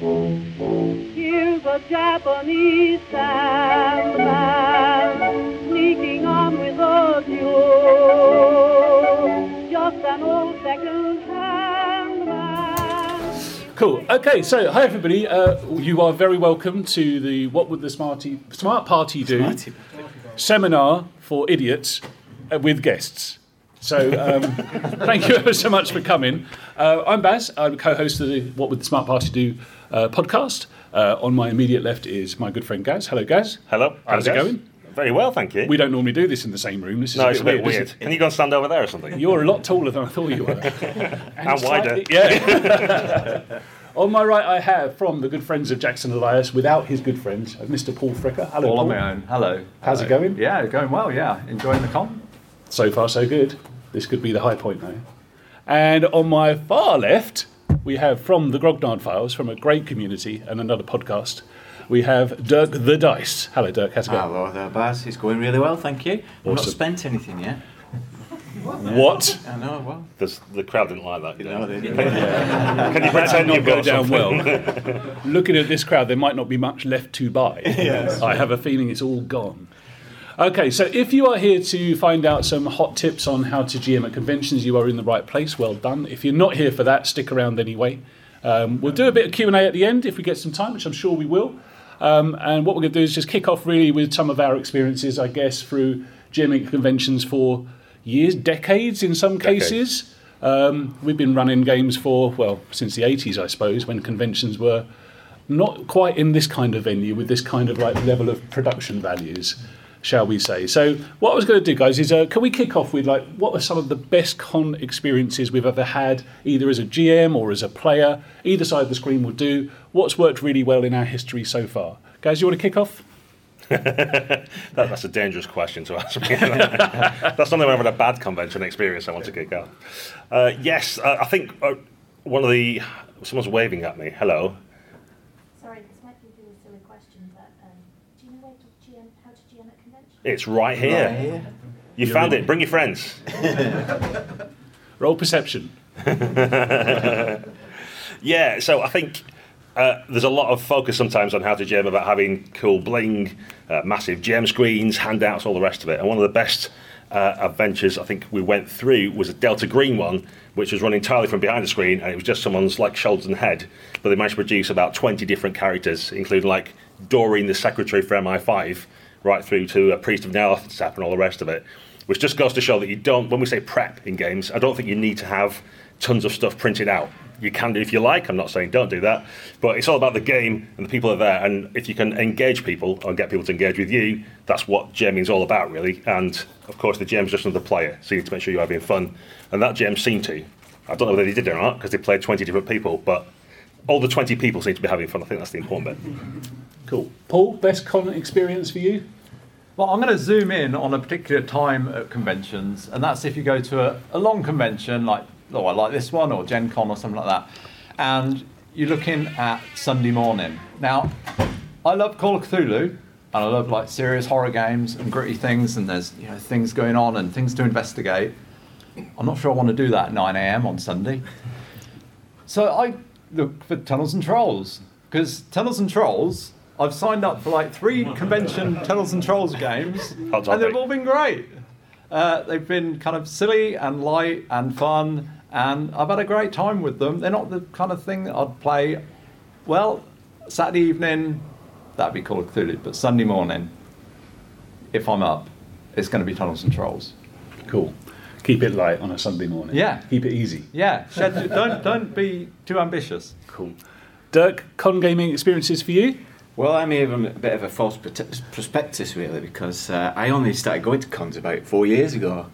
Here's a Japanese sandman sneaking on with a mule. Just an old second-hand man. Cool. Okay, so hi everybody. Uh, you are very welcome to the What Would the Smarty Smart Party Do seminar for idiots uh, with guests. So um, thank you ever so much for coming. Uh, I'm Baz. I'm co-host of the What Would the Smart Party Do uh, podcast. Uh, on my immediate left is my good friend Gaz. Hello, Gaz. Hello. How's it Guys. going? Very well, thank you. We don't normally do this in the same room. This is no, a it's a bit weird. weird. Can you go and stand over there or something? You're a lot taller than I thought you were. and, And wider. slightly- Yeah. On my right, I have from the good friends of Jackson Elias, without his good friends, Mr. Paul Fricker. Hello, All Paul. on my own. Hello. How's it going? Yeah, going well. Yeah, enjoying the con. So far, so good. This could be the high point though. And on my far left, we have from the Grognard Files, from a great community and another podcast, we have Dirk the Dice. Hello, Dirk. How's it going? Hello there, Baz. It's going really well, thank you. I've not spent anything yet. What? I know, well, There's, the crowd didn't like that. you know, they, Can you pretend Not you've go got down something? well. Looking at this crowd, there might not be much left to buy. yes. I have a feeling it's all gone. Okay, so if you are here to find out some hot tips on how to GM at conventions, you are in the right place. Well done. If you're not here for that, stick around anyway. Um, we'll do a bit of Q and A at the end if we get some time, which I'm sure we will. Um, and what we're going to do is just kick off really with some of our experiences, I guess, through GMing conventions for years, decades in some Decades. cases. Um, we've been running games for well since the 80s, I suppose, when conventions were not quite in this kind of venue with this kind of like level of production values, shall we say? So, what I was going to do, guys, is uh, can we kick off with like what are some of the best con experiences we've ever had, either as a GM or as a player? Either side of the screen will do. What's worked really well in our history so far? Guys, you want to kick off? That, that's a dangerous question to ask me. that's not had a bad convention experience I want to kick off. Uh, yes, uh, I think uh, one of the. Someone's waving at me. Hello. Sorry, this might be a really silly question, but um, do you know where to GM, how to GM at convention? It's right here. Right here. You found it. Bring your friends. Roll perception. Yeah, so I think uh, there's a lot of focus sometimes on how to GM about having cool bling, uh, massive GM screens, handouts, all the rest of it. And one of the best uh, adventures I think we went through was a Delta Green one, which was run entirely from behind the screen, and it was just someone's like shoulders and head. But they managed to produce about 20 different characters, including like Doreen, the secretary for MI5, right through to a priest of Nyarlathotep and all the rest of it. Which just goes to show that you don't, when we say prep in games, I don't think you need to have tons of stuff printed out. You can do if you like. I'm not saying don't do that, but it's all about the game and the people are there. And if you can engage people or get people to engage with you, that's what GMing is all about, really. And of course, the GM's just another player, so you need to make sure you're having fun. And that GM seemed to. I don't know whether they did it or not because they played 20 different people, but all the 20 people seem to be having fun. I think that's the important bit. Cool. Paul, best con experience for you? Well, I'm going to zoom in on a particular time at conventions, and that's if you go to a, a long convention like oh, I like this one or Gen Con or something like that, and you're looking at Sunday morning. Now, I love Call of Cthulhu, and I love like serious horror games and gritty things, and there's you know things going on and things to investigate. I'm not sure I want to do that at 9 a.m. on Sunday. So I look for Tunnels and Trolls because Tunnels and Trolls. I've signed up for like three convention Tunnels and Trolls games, and they've all been great. Uh, they've been kind of silly and light and fun, and I've had a great time with them. They're not the kind of thing I'd play. Well, Saturday evening, that'd be Call of Cthulhu, but Sunday morning, if I'm up, it's going to be Tunnels and Trolls. Cool. Keep it light on a Sunday morning. Yeah. Keep it easy. Yeah, don't don't be too ambitious. Cool. Dirk, con gaming experiences for you? Well, I'm even a bit of a false prospectus, really, because uh, I only started going to cons about four years ago.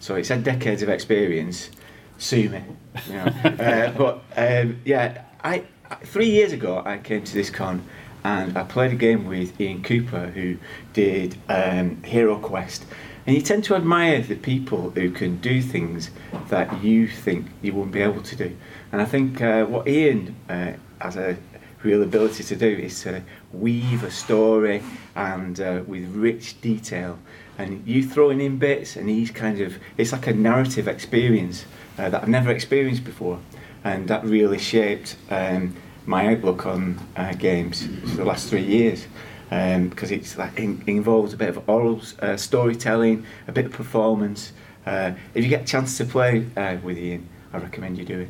So it's had decades of experience. Sue me. You know. uh, but um, yeah, I three years ago I came to this con and I played a game with Ian Cooper, who did um, Hero Quest. And you tend to admire the people who can do things that you think you wouldn't be able to do. And I think uh, what Ian uh, has a real ability to do is to weave a story and uh, with rich detail. And you throwing in bits, and he's kind of it's like a narrative experience uh, that I've never experienced before, and that really shaped um, my outlook on uh, games for the last three years. Um, because it's like in, involves a bit of oral uh, storytelling, a bit of performance. Uh, if you get a chance to play uh, with Ian, I recommend you do it.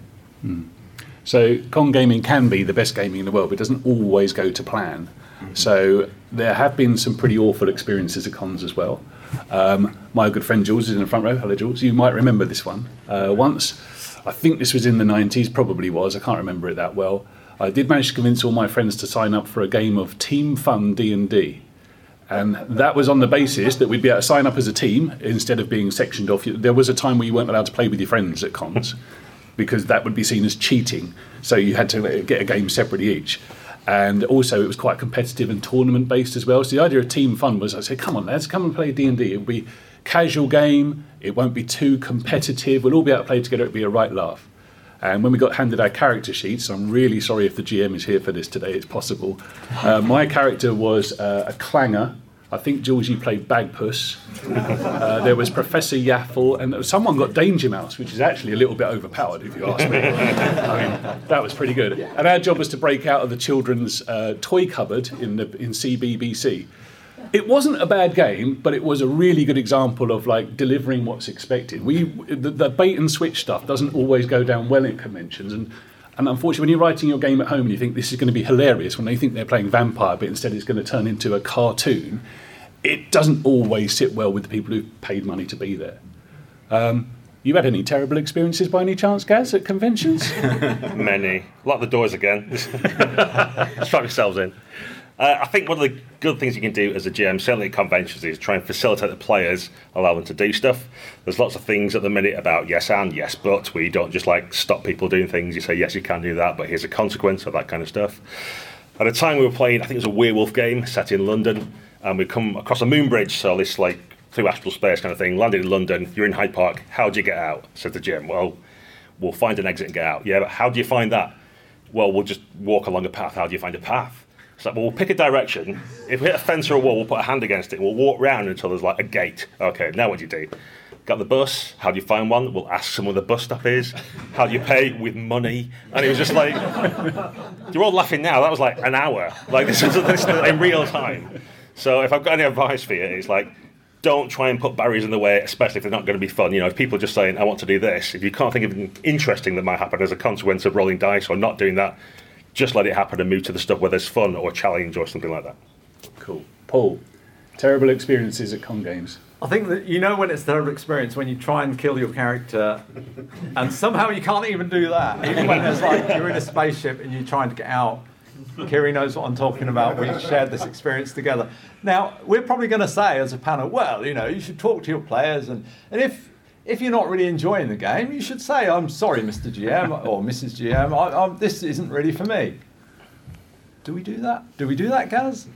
So con gaming can be the best gaming in the world, but it doesn't always go to plan. So there have been some pretty awful experiences at cons as well. Um, my good friend Jules is in the front row. Hello, Jules. You might remember this one. Uh, once, I think this was in the 90s, probably was. I can't remember it that well. I did manage to convince all my friends to sign up for a game of Team Fun D&D. And that was on the basis that we'd be able to sign up as a team instead of being sectioned off. There was a time where you weren't allowed to play with your friends at cons because that would be seen as cheating. So you had to get a game separately each. And also, it was quite competitive and tournament based as well. So the idea of team fun was, I said, "Come on, lads, come and play D and D. It'll be casual game. It won't be too competitive. We'll all be able to play together. It'll be a right laugh." And when we got handed our character sheets, I'm really sorry if the GM is here for this today. It's possible. Uh, my character was uh, a clanger. I think you played Bagpuss. Uh, there was Professor Yaffle, and someone got Danger Mouse, which is actually a little bit overpowered, if you ask me. I mean, that was pretty good. And our job was to break out of the children's uh, toy cupboard in the in CBBC. It wasn't a bad game, but it was a really good example of like delivering what's expected. We the, the bait and switch stuff doesn't always go down well in conventions, and and unfortunately, when you're writing your game at home and you think this is going to be hilarious, when they think they're playing vampire, but instead it's going to turn into a cartoon, it doesn't always sit well with the people who've paid money to be there. Um, you had any terrible experiences by any chance, Gaz, at conventions? Many. Lock the doors again. Strap yourselves in. Uh, I think one of the good things you can do as a GM, certainly at conventions, is try and facilitate the players, allow them to do stuff. There's lots of things at the minute about yes and yes but, you don't just like stop people doing things. You say yes, you can do that, but here's a consequence of that kind of stuff. At a time we were playing, I think it was a werewolf game set in London, and we come across a moon bridge, so this like through astral space kind of thing. Landed in London, you're in Hyde Park. How do you get out? Said the GM. Well, we'll find an exit and get out. Yeah, but how do you find that? Well, we'll just walk along a path. How do you find a path? It's like, well, we'll pick a direction. If we hit a fence or a wall, we'll put a hand against it. We'll walk round until there's like a gate. Okay, now what do you do? Got the bus. How do you find one? We'll ask someone the bus stop is. How do you pay? With money. And it was just like, you're all laughing now. That was like an hour. Like this is this in real time. So if I've got any advice for you, it's like, don't try and put barriers in the way, especially if they're not going to be fun. You know, if people are just saying, I want to do this, if you can't think of anything interesting that might happen as a consequence of rolling dice or not doing that, just let it happen and move to the stuff where there's fun or challenge or something like that. cool. Paul, terrible experiences at con games. I think that you know when it's a terrible experience when you try and kill your character, and somehow you can't even do that. Even when there's like you're in a spaceship and you're trying to get out. Kiri knows what I'm talking about. We shared this experience together. Now we're probably going to say as a panel, well, you know, you should talk to your players, and, and if if you're not really enjoying the game, you should say, I'm sorry, Mr. GM or Mrs. GM, I, I, this isn't really for me. Do we do that? Do we do that, Gaz?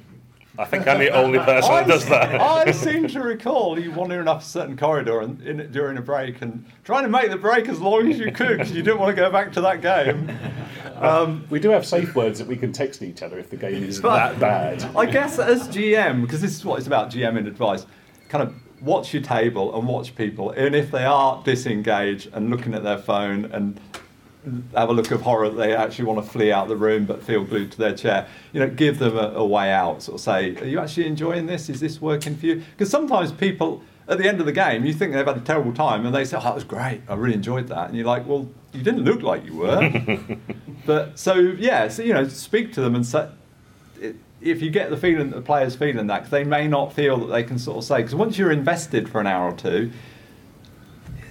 I think I'm the only person that does that. I seem to recall you wandering up a certain corridor and, in, during a break and trying to make the break as long as you could because you didn't want to go back to that game. Um, We do have safe words that we can text each other if the game is that bad. I guess as GM, because this is what it's about, GM and advice, kind of watch your table and watch people. And if they are disengaged and looking at their phone and have a look of horror that they actually want to flee out of the room but feel glued to their chair, you know, give them a, a way out. Sort of say, are you actually enjoying this? Is this working for you? Because sometimes people, at the end of the game, you think they've had a terrible time and they say, oh, that was great. I really enjoyed that. And you're like, well, you didn't look like you were. but so, yeah, so, you know, speak to them and say, if you get the feeling that the player's feeling that, they may not feel that they can sort of say, because once you're invested for an hour or two,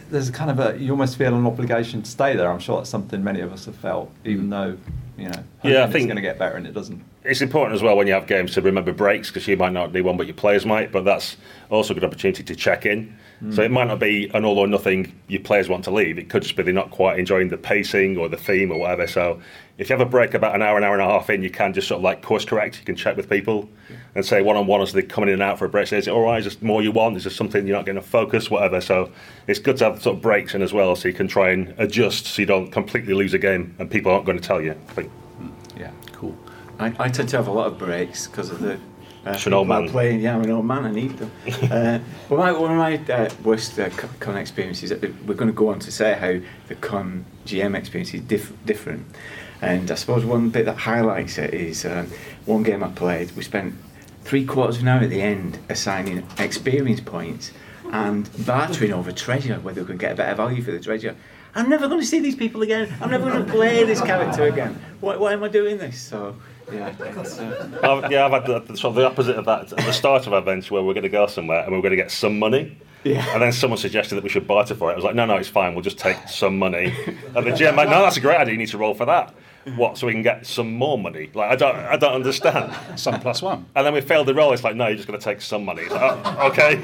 there's kind of a, you almost feel an obligation to stay there. I'm sure that's something many of us have felt, even mm. though, you know, Yeah, I it's going to get better and it doesn't. It's important as well when you have games to remember breaks because you might not do one, but your players might. But that's also a good opportunity to check in. So it might not be an all or nothing. Your players want to leave. It could just be they're not quite enjoying the pacing or the theme or whatever. So if you have a break about an hour, an hour and a half in, you can just sort of like course correct. You can check with people and say one on one as they're coming in and out for a break. Say, is it all right? Is there more you want? Is there something you're not getting a focus? Whatever. So it's good to have sort of breaks in as well, so you can try and adjust, so you don't completely lose a game and people aren't going to tell you. Think. Yeah. Cool. I, I tend to have a lot of breaks because of the. Uh, an old man. Playing, yeah, I'm an old man. I need them. uh, well, my, one of my uh, worst uh, con experiences. We're going to go on to say how the con GM experience is diff- different. And I suppose one bit that highlights it is um, one game I played, we spent three quarters of an hour at the end assigning experience points and bartering over treasure, whether we could get a better value for the treasure. I'm never going to see these people again. I'm never going to play this character again. Why, why am I doing this? So, yeah, I've, yeah, I've had the, the, sort of the opposite of that at the start of our venture where we're going to go somewhere and we're going to get some money. Yeah. And then someone suggested that we should barter for it. I was like, no, no, it's fine. We'll just take some money. And the GM like, no, that's a great idea. You need to roll for that. What? So we can get some more money? Like, I don't, I don't understand. Some plus one. And then we failed the roll. It's like, no, you're just going to take some money. Like, oh, okay.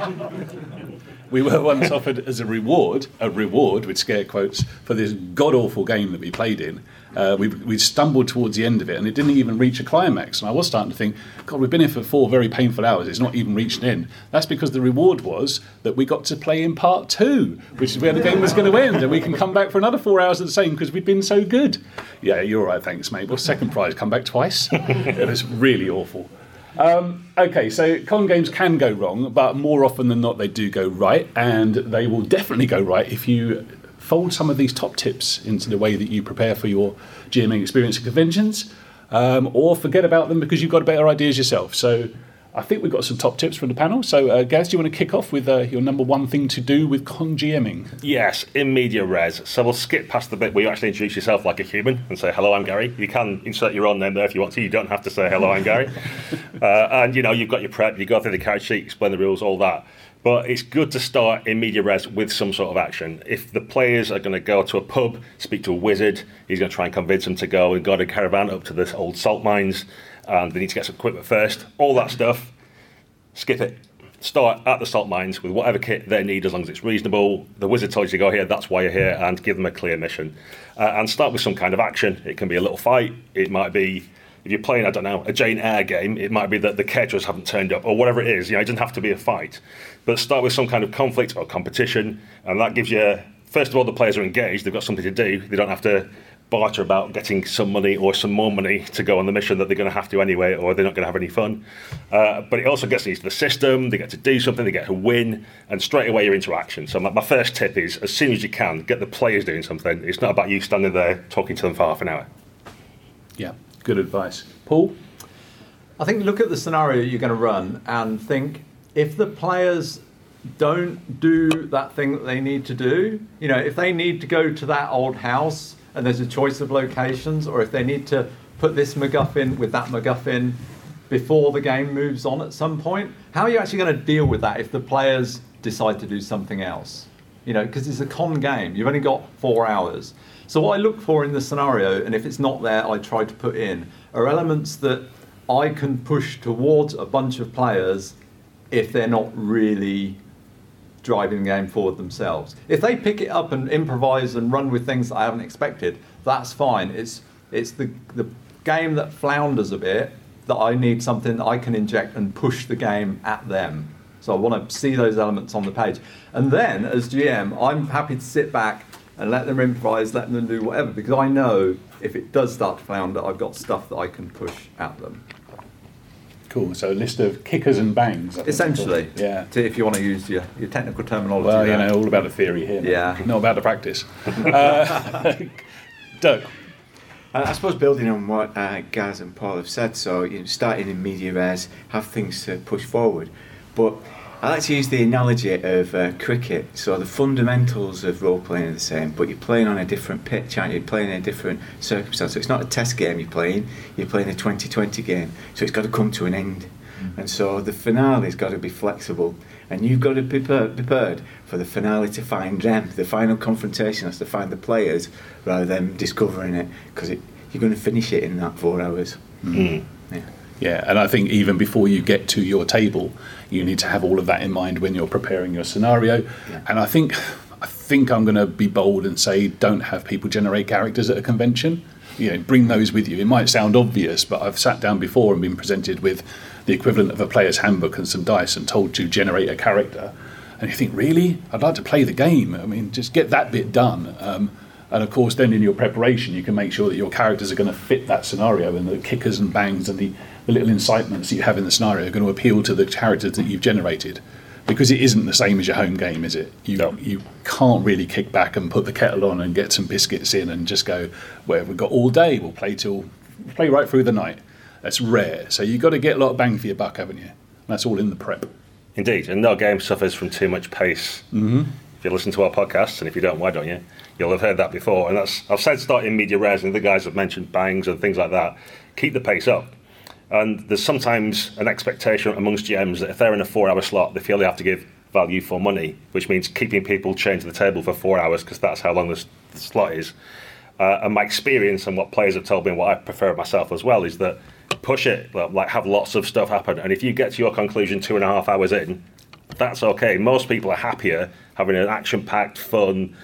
We were once offered as a reward, a reward with scare quotes, for this god awful game that we played in. Uh, we, we stumbled towards the end of it and it didn't even reach a climax. And I was starting to think, God, we've been here for four very painful hours. It's not even reached an end. That's because the reward was that we got to play in part two, which is where the game was going to end. And we can come back for another four hours of the same because we've been so good. Yeah, you're right, thanks, mate. Well, second prize, come back twice. it was really awful. Um, okay, so con games can go wrong, but more often than not, they do go right, and they will definitely go right if you fold some of these top tips into the way that you prepare for your GMing experience at conventions, um, or forget about them because you've got better ideas yourself. So. I think we've got some top tips from the panel. So, uh, Gaz, do you want to kick off with uh, your number one thing to do with con GMing? Yes, in media res. So we'll skip past the bit where you actually introduce yourself like a human and say, hello, I'm Gary. You can insert your own name there if you want to. You don't have to say, hello, I'm Gary. uh, and, you know, you've got your prep, you go through the character sheet, explain the rules, all that. But it's good to start in media res with some sort of action. If the players are going to go to a pub, speak to a wizard, he's going to try and convince them to go and guide a caravan up to the old salt mines, and they need to get some equipment first, all that stuff, skip it. Start at the salt mines with whatever kit they need as long as it's reasonable. The wizard tells you to go here, that's why you're here, and give them a clear mission. Uh, and start with some kind of action. It can be a little fight, it might be if you're playing, I don't know, a Jane Eyre game, it might be that the caterers haven't turned up or whatever it is. You know, it doesn't have to be a fight, but start with some kind of conflict or competition, and that gives you. First of all, the players are engaged. They've got something to do. They don't have to barter about getting some money or some more money to go on the mission that they're going to have to anyway, or they're not going to have any fun. Uh, but it also gets into the system. They get to do something. They get to win, and straight away you're into action. So my, my first tip is, as soon as you can, get the players doing something. It's not about you standing there talking to them for half an hour. Yeah, good advice. Paul? I think look at the scenario you're going to run and think if the players don't do that thing that they need to do, you know, if they need to go to that old house and there's a choice of locations, or if they need to put this MacGuffin with that MacGuffin before the game moves on at some point, how are you actually going to deal with that if the players decide to do something else? You know, because it's a con game. You've only got four hours. So what I look for in the scenario, and if it's not there, I try to put in, are elements that I can push towards a bunch of players if they're not really driving the game forward themselves. If they pick it up and improvise and run with things that I haven't expected, that's fine. It's it's the the game that flounders a bit that I need something that I can inject and push the game at them. So I want to see those elements on the page. And then as GM, I'm happy to sit back and let them improvise, let them do whatever, because I know if it does start to flounder, I've got stuff that I can push at them. Cool. So a list of kickers and bangs. Essentially, Yeah. to- If you want to use your, your technical terminology. Well, you know, all about the theory here. mate. Yeah. Not about the practice. Uh, Dirk. Uh, I suppose building on what uh, Gaz and Paul have said, so you know, starting in media res, have things to push forward. But I like to use the analogy of uh, cricket. So the fundamentals of role playing are the same, but you're playing on a different pitch, aren't you? You're playing in a different circumstance. So it's not a test game you're playing, you're playing a 2020 game. So it's got to come to an end. And so the finale's got to be flexible. And you've got to be prepared, for the finale to find them. The final confrontation has to find the players rather than discovering it because you're going to finish it in that four hours. Yeah. Yeah, and I think even before you get to your table, you need to have all of that in mind when you're preparing your scenario. Yeah. And I think, I think I'm going to be bold and say, don't have people generate characters at a convention. You know, bring those with you. It might sound obvious, but I've sat down before and been presented with the equivalent of a player's handbook and some dice and told to generate a character. And you think, really? I'd like to play the game. I mean, just get that bit done. Um, and of course, then in your preparation, you can make sure that your characters are going to fit that scenario, and the kickers and bangs and the, the little incitements that you have in the scenario are going to appeal to the characters that you've generated. because it isn't the same as your home game, is it? You No. you can't really kick back and put the kettle on and get some biscuits in and just go, well, we've got all day. We'll play till play right through the night. That's rare. So you've got to get a lot of bang for your buck, haven't you? And that's all in the prep. Indeed, and no game suffers from too much pace. Mm-hmm. If you listen to our podcast, and if you don't, why don't you? You'll have heard that before. And that's I've said starting media res, and the guys have mentioned bangs and things like that. Keep the pace up. And there's sometimes an expectation amongst GMs that if they're in a four-hour slot, they feel they have to give value for money, which means keeping people chained to the table for four hours because that's how long the slot is. Uh, and my experience and what players have told me, and what I prefer myself as well, is that push it, like, have lots of stuff happen. And if you get to your conclusion two and a half hours in, that's okay. Most people are happier having an action-packed, fun,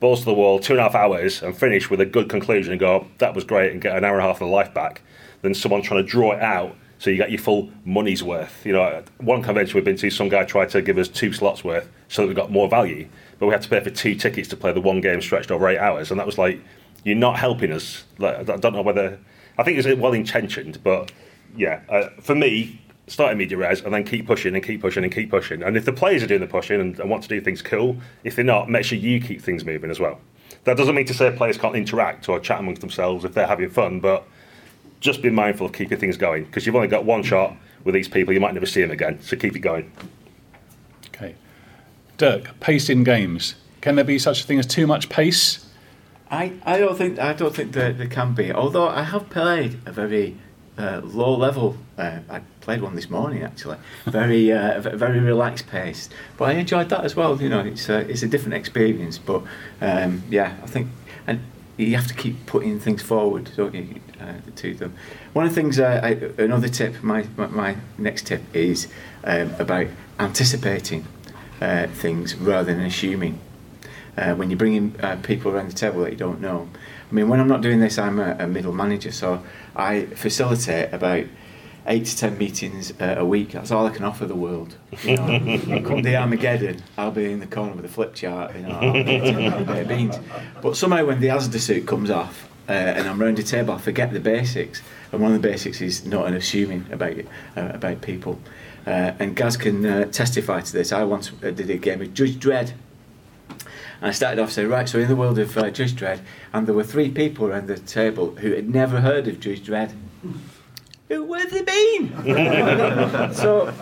balls to the wall, two and a half hours, and finish with a good conclusion and go, that was great, and get an hour and a half of life back, than someone trying to draw it out so you get your full money's worth. You know, one convention we've been to, some guy tried to give us two slots worth so that we got more value, but we had to pay for two tickets to play the one game stretched over eight hours, and that was like, you're not helping us. Like, I don't know whether I think it's well intentioned, but yeah, uh, for me, start in media res and then keep pushing and keep pushing and keep pushing. And if the players are doing the pushing and, and want to do things cool, if they're not, make sure you keep things moving as well. That doesn't mean to say players can't interact or chat amongst themselves if they're having fun, but just be mindful of keeping things going because you've only got one shot with these people. You might never see them again, so keep it going. Okay. Dirk, pace in games. Can there be such a thing as too much pace? I, I don't think I don't think there, there can be. Although I have played a very uh, low level. Uh, I played one this morning actually. Very uh, very relaxed pace. But I enjoyed that as well. You know, it's a, it's a different experience. But um, yeah, I think and you have to keep putting things forward, don't you, uh, to them. One of the things, uh, I, another tip, my, my, my next tip is um, about anticipating uh, things rather than assuming uh, when you're bringing uh, people around the table that you don't know. I mean, when I'm not doing this, I'm a, a middle manager, so I facilitate about eight to ten meetings uh, a week. That's all I can offer the world. You know, come the Armageddon, I'll be in the corner with a flip chart. You know, I'll be beans. But somehow, when the Asda suit comes off uh, and I'm round the table, I forget the basics. And one of the basics is not an assuming about uh, about people. Uh, and Gaz can uh, testify to this. I once uh, did a game with Judge Dredd. And I started off saying, right, so in the world of Judge Dredd, and there were three people around the table who had never heard of Judge Dredd. Who, where's they been? so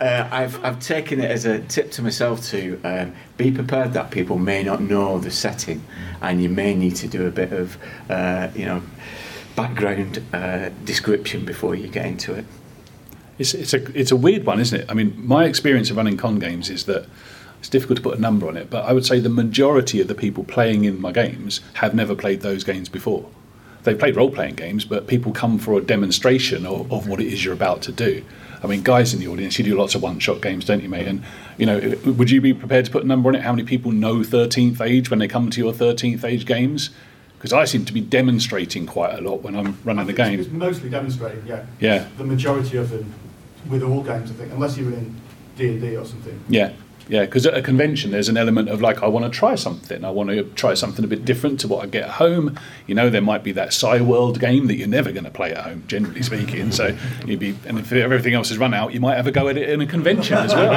uh, I've, I've taken it as a tip to myself to um, be prepared that people may not know the setting and you may need to do a bit of, uh, you know, background uh, description before you get into it. It's, it's a it's a weird one, isn't it? I mean, my experience of running con games is that it's difficult to put a number on it, but I would say the majority of the people playing in my games have never played those games before. They've played role playing games, but people come for a demonstration of, of what it is you're about to do. I mean, guys in the audience, you do lots of one shot games, don't you, mate? And, you know, would you be prepared to put a number on it? How many people know 13th age when they come to your 13th age games? Because I seem to be demonstrating quite a lot when I'm running the game. It's mostly demonstrating, yeah. Yeah. The majority of them, with all games, I think, unless you're in D and D or something. Yeah, yeah. Because at a convention, there's an element of like, I want to try something. I want to try something a bit different to what I get at home. You know, there might be that Psi World game that you're never going to play at home, generally speaking. So you'd be, and if everything else is run out, you might have a go at it in a convention as well.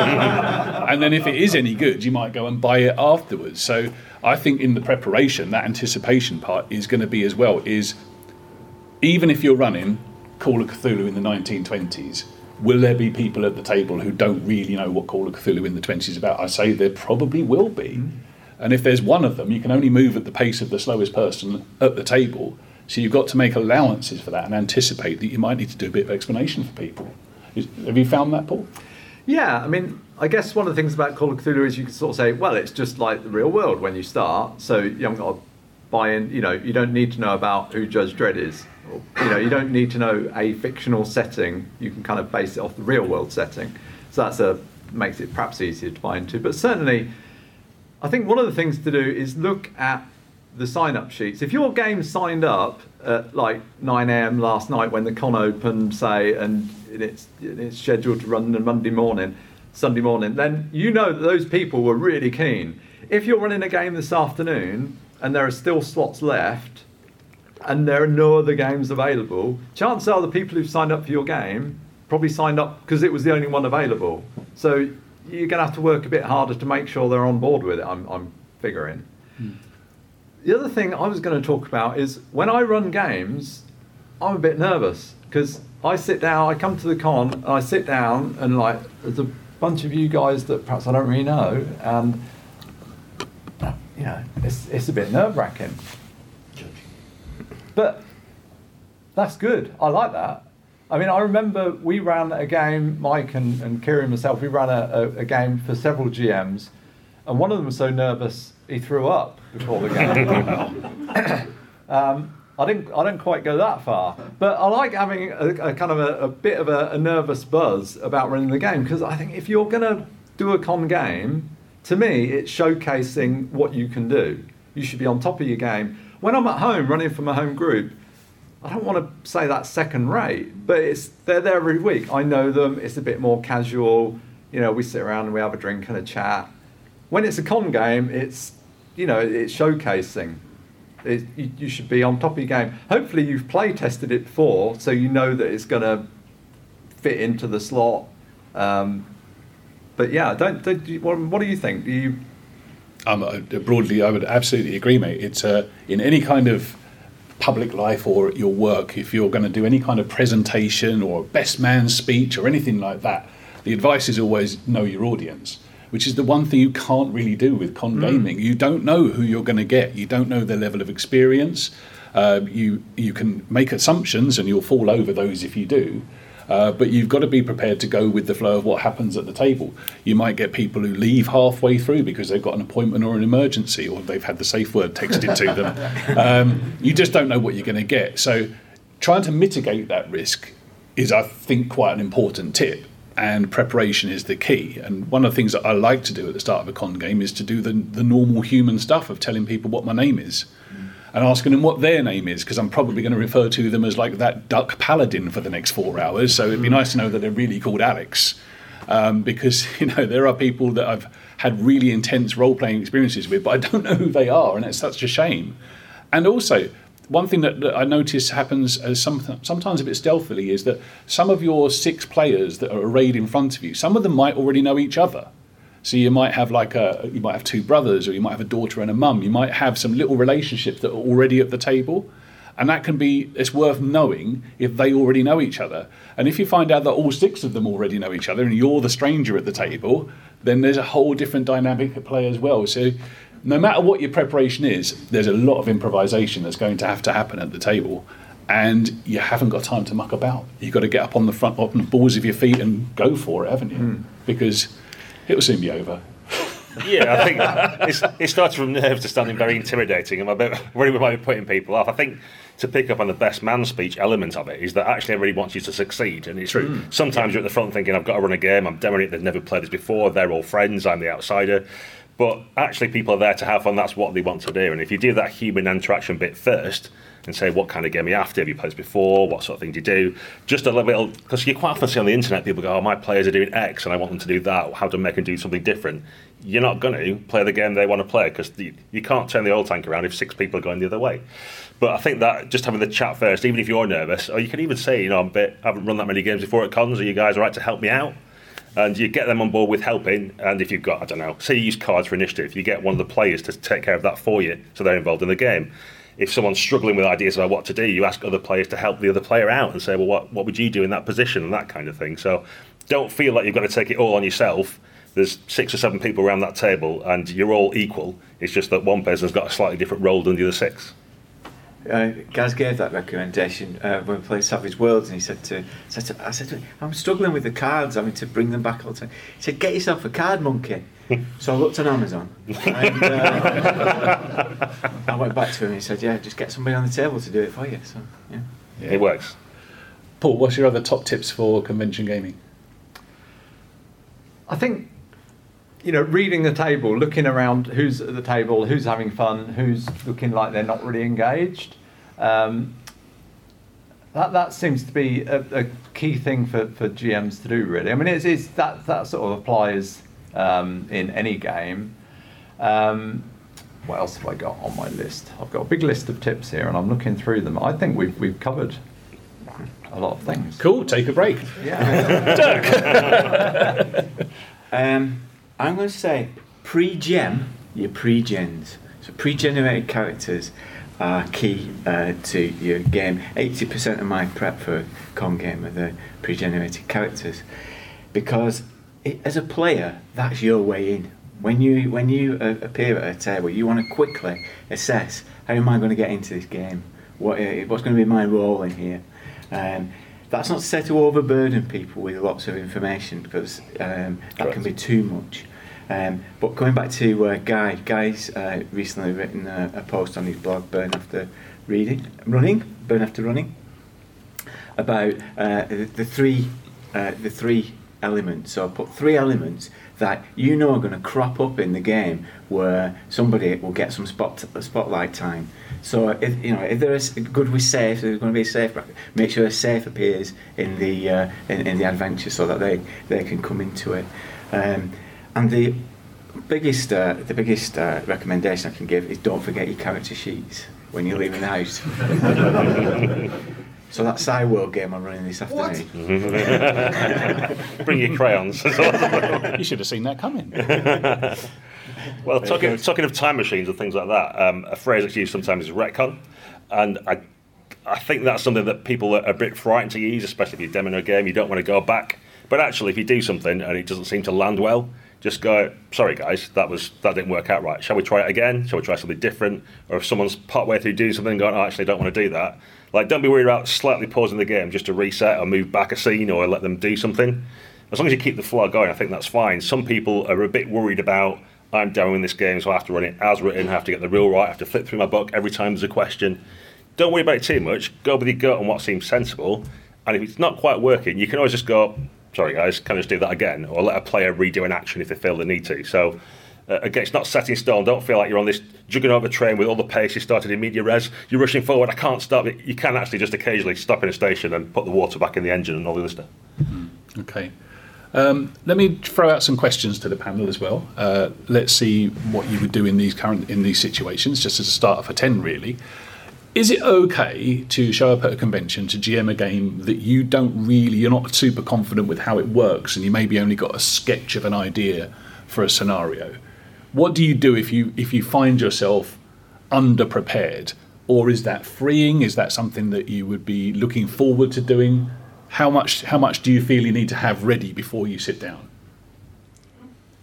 and then if it is any good, you might go and buy it afterwards. So I think in the preparation, that anticipation part is going to be as well. Is even if you're running Call of Cthulhu in the 1920s, will there be people at the table who don't really know what Call of Cthulhu in the 20s is about? I say there probably will be. Mm-hmm. And if there's one of them, you can only move at the pace of the slowest person at the table. So you've got to make allowances for that and anticipate that you might need to do a bit of explanation for people. Is, have you found that, Paul? Yeah, I mean, I guess one of the things about Call of Cthulhu is you can sort of say, well, it's just like the real world when you start, so you haven't got to buy in. You know, you don't need to know about who Judge Dredd is. You know, you don't need to know a fictional setting. You can kind of base it off the real world setting. So that's a makes it perhaps easier to buy into. But certainly, I think one of the things to do is look at the sign up sheets. If your game signed up at like 9 a.m. last night when the con opened, say, and it's, it's scheduled to run on Monday morning, Sunday morning, then you know that those people were really keen. If you're running a game this afternoon and there are still slots left and there are no other games available, chances are the people who've signed up for your game probably signed up because it was the only one available. So you're going to have to work a bit harder to make sure they're on board with it. I'm, I'm figuring. Hmm. The other thing I was going to talk about is when I run games, I'm a bit nervous because I sit down, I come to the con, and I sit down, and like there's a bunch of you guys that perhaps I don't really know, and you know, it's it's a bit nerve wracking. But that's good. I like that. I mean, I remember we ran a game, Mike and, and Kieran and myself, we ran a, a, a game for several GMs, and one of them was so nervous he threw up before the game. um, I didn't, I didn't quite go that far, but I like having a, a kind of a, bit of a, a nervous buzz about running the game because I think if you're going to do a con game, to me, it's showcasing what you can do. You should be on top of your game. When I'm at home running for my home group, I don't want to say that second rate, but it's they're there every week. I know them. It's a bit more casual. You know, we sit around and we have a drink and a chat. When it's a con game, it's you know it's showcasing. It, you, you should be on top of your game. Hopefully, you've play tested it before, so you know that it's going to fit into the slot. Um, but yeah, don't, don't what, what do you think? Do you Um, uh, broadly, I would absolutely agree, mate. It's uh, in any kind of public life or your work, if you're going to do any kind of presentation or best man speech or anything like that, the advice is always know your audience, which is the one thing you can't really do with con gaming. You don't know who you're going to get. You don't know their level of experience. Uh, you you can make assumptions, and you'll fall over those if you do. Uh, but you've got to be prepared to go with the flow of what happens at the table. You might get people who leave halfway through because they've got an appointment or an emergency, or they've had the safe word texted to them. Um, you just don't know what you're going to get. So, trying to mitigate that risk is, I think, quite an important tip. And preparation is the key. And one of the things that I like to do at the start of a con game is to do the, the normal human stuff of telling people what my name is and asking them what their name is because I'm probably going to refer to them as like that duck paladin for the next four hours. So it'd be nice to know that they're really called Alex, um, because you know there are people that I've had really intense role playing experiences with, but I don't know who they are, and it's such a shame. And also. One thing that, that I notice happens as some, sometimes a bit stealthily is that some of your six players that are arrayed in front of you, some of them might already know each other. So you might have like a you might have two brothers, or you might have a daughter and a mum. You might have some little relationships that are already at the table, and that can be it's worth knowing if they already know each other. And if you find out that all six of them already know each other, and you're the stranger at the table, then there's a whole different dynamic at play as well. So no matter what your preparation is, there's a lot of improvisation that's going to have to happen at the table. And you haven't got time to muck about. You've got to get up on the front, on the balls of your feet, and go for it, haven't you? Hmm. Because it'll soon be over. Yeah, I think it's, it starts from nerves to sounding very intimidating, and I bet really might be putting people off. I think to pick up on the best man speech element of it is that actually everybody wants you to succeed, and it's true. Sometimes you're at the front thinking, "I've got to run a game. I'm demoing it. They've never played this before. They're all friends. I'm the outsider." But actually, people are there to have fun. That's what they want to do. And if you do that human interaction bit first, and say what kind of game are you after? Have you played before? What sort of thing do you do? Just a little because you quite often see on the internet people go, "Oh, my players are doing X, and I want them to do that. How to make them do something different?" You're not going to play the game they want to play because you, you can't turn the oil tank around if six people are going the other way. But I think that just having the chat first, even if you're nervous, or you can even say, you know, I'm a bit, I haven't run that many games before at cons. Are you guys all right to help me out? And you get them on board with helping. And if you've got, I don't know, say you use cards for initiative, you get one of the players to take care of that for you, so they're involved in the game if someone's struggling with ideas about what to do, you ask other players to help the other player out and say, well, what, what would you do in that position and that kind of thing. So don't feel like you've got to take it all on yourself. There's six or seven people around that table and you're all equal. It's just that one person's got a slightly different role than the other six. Uh, Gaz gave that recommendation uh, when we played Savage Worlds, and he said to, said to, I said to him, I'm struggling with the cards, I mean, to bring them back all the time. He said, get yourself a card monkey. so I looked on Amazon, and uh, I went back to him, and he said, yeah, just get somebody on the table to do it for you. So, yeah. It works. Paul, what's your other top tips for convention gaming? I think you know, reading the table, looking around, who's at the table, who's having fun, who's looking like they're not really engaged. Um, that that seems to be a, a key thing for, for GMs to do. Really, I mean, it's, it's that that sort of applies um, in any game. Um, what else have I got on my list? I've got a big list of tips here, and I'm looking through them. I think we've we've covered a lot of things. Cool, take a break. Yeah. Um, I'm going to say pre-gem, your pre-gens. So pre-generated characters are key uh, to your game. 80% of my prep for a con game are the pre-generated characters, because it, as a player, that's your way in. When you when you uh, appear at a table, you want to quickly assess how am I going to get into this game. What uh, what's going to be my role in here. Um, that's not to say to overburden people with lots of information because um, that Correct. can be too much. Um, but going back to uh, Guy, Guy's uh, recently written a, a post on his blog, Burn After Reading, Running, Burn After Running, about uh, the, the three uh, the three elements. So I put three elements that you know are going to crop up in the game where somebody will get some spot spotlight time. So if you know if there is good with safe, there's going to be a safe. bracket, Make sure a safe appears in the uh, in, in the adventure so that they they can come into it. Um, and the biggest uh, the biggest uh, recommendation I can give is don't forget your character sheets when you're leaving the house. so that Psi World game I'm running this afternoon. Bring your crayons. You should have seen that coming. Well, talking, talking of time machines and things like that, um, a phrase that's used sometimes is retcon, and I, I think that's something that people are a bit frightened to use, especially if you're demoing a game. You don't want to go back, but actually, if you do something and it doesn't seem to land well, just go, "Sorry, guys, that was that didn't work out right. Shall we try it again? Shall we try something different?" Or if someone's part way through doing something and going, "Oh, actually, I don't want to do that," like don't be worried about slightly pausing the game just to reset or move back a scene or let them do something. As long as you keep the flow going, I think that's fine. Some people are a bit worried about I'm demoing this game, so I have to run it as written, I have to get the rule right, I have to flip through my book every time there's a question. Don't worry about it too much. Go with your gut on what seems sensible. And if it's not quite working, you can always just go, sorry guys, can I just do that again? Or let a player redo an action if they feel they need to. So uh, again, it's not set in stone. Don't feel like you're on this juggernaut train with all the pace you started in media res. You're rushing forward. I can't stop it. You can actually just occasionally stop in a station and put the water back in the engine and all the other stuff. Okay. Um, let me throw out some questions to the panel as well. Uh, let's see what you would do in these current in these situations, just as a starter for ten, really. Is it okay to show up at a convention to GM a game that you don't really, you're not super confident with how it works, and you maybe only got a sketch of an idea for a scenario? What do you do if you if you find yourself underprepared, or is that freeing? Is that something that you would be looking forward to doing? How much how much do you feel you need to have ready before you sit down?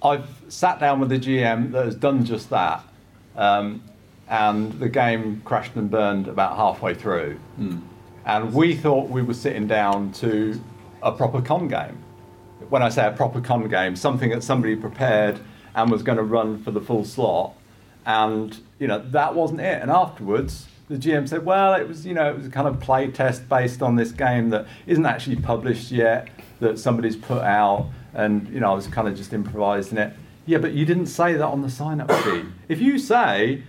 I've sat down with a GM that has done just that, um, and the game crashed and burned about halfway through. Hmm. And we thought we were sitting down to a proper con game. When I say a proper con game, something that somebody prepared and was going to run for the full slot, and you know that wasn't it. And afterwards, the GM said, "Well, it was you know it was a kind of play test based on this game that isn't actually published yet, that somebody's put out." and you know I was kind of just improvising it. Yeah, but you didn't say that on the sign-up sheet. If you say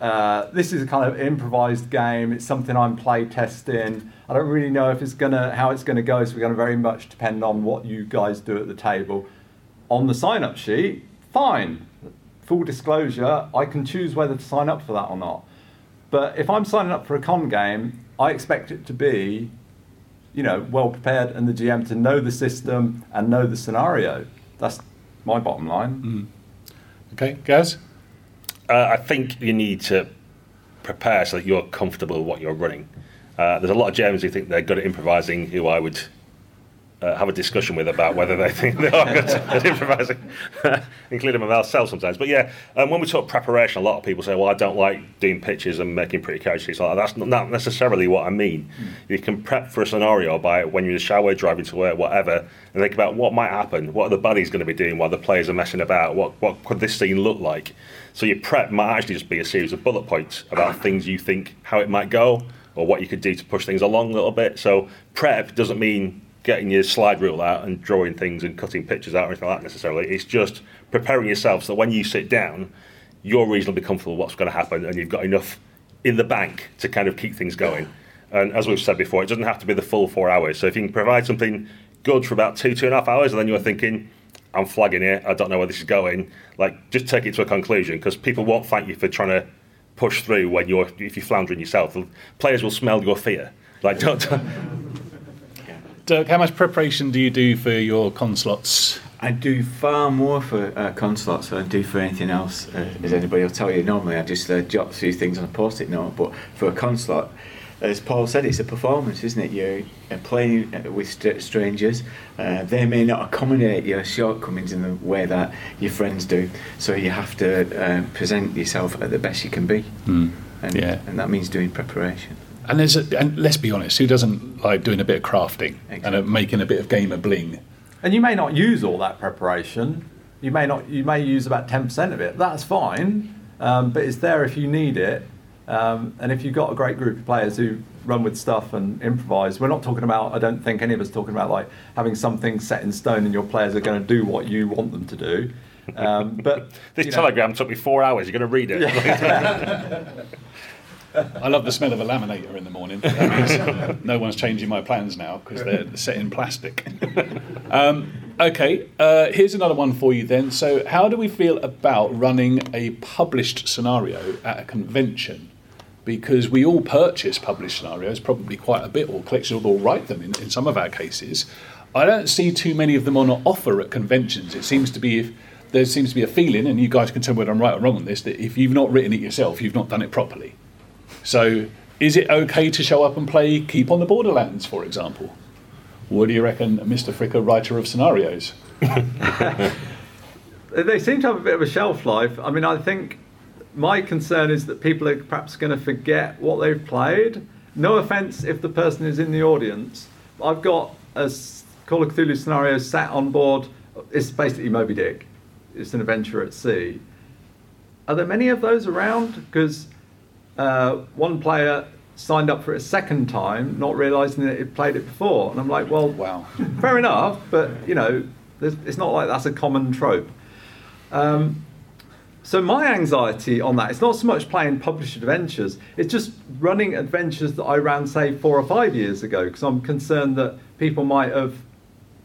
uh, this is a kind of improvised game, it's something I'm play testing. I don't really know if it's gonna how it's gonna go. So we're gonna very much depend on what you guys do at the table. On the sign-up sheet, fine. Full disclosure, I can choose whether to sign up for that or not. But if I'm signing up for a con game, I expect it to be you know, well prepared and the GM to know the system and know the scenario. That's my bottom line. Okay, Gaz. Uh, I think you need to prepare so that you're comfortable with what you're running. Uh, there's a lot of GMs who think they're good at improvising, who I would uh, have a discussion with about whether they think they are good at improvising, including myself sometimes. But yeah, um, when we talk preparation, a lot of people say, "Well, I don't like doing pitches and making pretty sheets." Like. That's not necessarily what I mean. You can prep for a scenario by when you're in the shower, driving to work, whatever, and think about what might happen. What are the buddies going to be doing while the players are messing about? What what could this scene look like? So your prep might actually just be a series of bullet points about ah. things you think how it might go, or what you could do to push things along a little bit. So prep doesn't mean getting your slide rule out and drawing things and cutting pictures out or anything like that necessarily. It's just preparing yourself so that when you sit down, you're reasonably comfortable with what's going to happen and you've got enough in the bank to kind of keep things going. Ah. And as we've said before, it doesn't have to be the full four hours. So if you can provide something good for about two, two and a half hours, and then you're thinking, I'm flagging it, I don't know where this is going, like just take it to a conclusion because people won't thank you for trying to push through when you're if you're floundering yourself. Players will smell your fear. Like don't, Dirk, how much preparation do you do for your con slots? I do far more for uh, con slots than I do for anything else, uh, as anybody will tell you. Normally, I just uh, jot a few things on a post-it note, but for a con slot, as Paul said, it's a performance, isn't it? You're playing with st- strangers. Uh, they may not accommodate your shortcomings in the way that your friends do, so you have to uh, present yourself at the best you can be, and, Yeah. and that means doing preparation. And there's a, and let's be honest, who doesn't like doing a bit of crafting and uh, making a bit of gamer bling? And you may not use all that preparation. You may not. You may use about ten percent of it. That's fine, um, but it's there if you need it. Um, and if you've got a great group of players who run with stuff and improvise, we're not talking about. I don't think any of us talking about like having something set in stone and your players are going to do what you want them to do. Um, but This you know- telegram took me four hours. You're going to read it. I love the smell of a laminator in the morning. That means no one's changing my plans now because they're set in plastic. Um, okay, uh, here's another one for you then. So, how do we feel about running a published scenario at a convention? Because we all purchase published scenarios, probably quite a bit, or collections, or write them in, in some of our cases. I don't see too many of them on offer at conventions. It seems to be if there seems to be a feeling, and you guys can tell me whether I'm right or wrong on this, that if you've not written it yourself, you've not done it properly. So, is it okay to show up and play Keep on the Borderlands, for example? What do you reckon, Mr. Fricker, writer of scenarios? They seem to have a bit of a shelf life. I mean, I think my concern is that people are perhaps going to forget what they've played. No offense if the person is in the audience. I've got a Call of Cthulhu scenario sat on board. It's basically Moby Dick. It's an adventure at sea. Are there many of those around? Because uh, one player signed up for it a second time, not realizing that he'd played it before. And I'm like, well, Wow. fair enough, but you know, it's not like that's a common trope. Um, so my anxiety on that, it's not so much playing published adventures, it's just running adventures that I ran, say, four or five years ago, because I'm concerned that people might have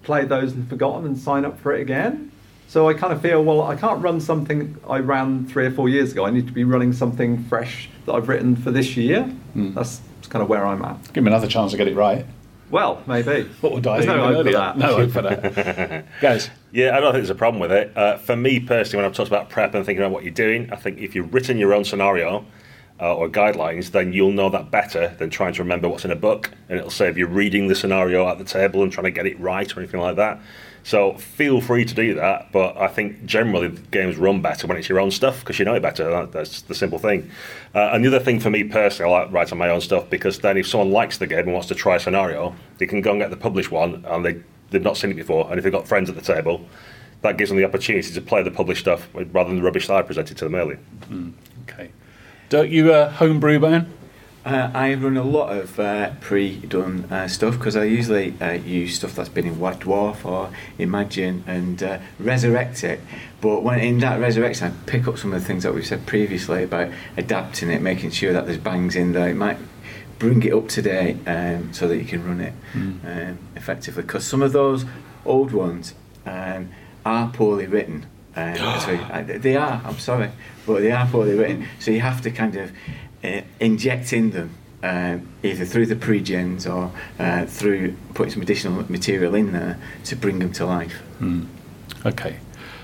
played those and forgotten and sign up for it again. So I kind of feel, well, I can't run something I ran three or four years ago. I need to be running something fresh that I've written for this year. Hmm. That's kind of where I'm at. Give him another chance to get it right. Well, maybe. What would die There's no even hope for that. No hope for that. Guys, Yeah, I don't think there's a problem with it. Uh, for me personally, when I've talked about prep and thinking about what you're doing, I think if you've written your own scenario uh, or guidelines, then you'll know that better than trying to remember what's in a book. And it'll save you reading the scenario at the table and trying to get it right or anything like that. So feel free to do that, but I think generally games run better when it's your own stuff because you know it better. That- That's the simple thing. Uh, and the other thing for me personally, I like writing my own stuff because then if someone likes the game and wants to try a scenario, they can go and get the published one and they, they've not seen it before. And if they've got friends at the table, that gives them the opportunity to play the published stuff rather than the rubbish that I presented to them earlier. okay. Don't you uh, homebrew, man? Uh, I run a lot of uh, pre-done uh, stuff because I usually uh, use stuff that's been in White Dwarf or Imagine and uh, resurrect it. But when in that resurrection, I pick up some of the things that we've said previously about adapting it, making sure that there's bangs in there. It might bring it up to date um, so that you can run it um, effectively. Because some of those old ones um, are poorly written. Um, so I, they are. I'm sorry, but they are poorly written. So you have to kind of uh, inject in them um, either through the pre-gens or uh, through putting some additional material in there to bring them to life. Okay.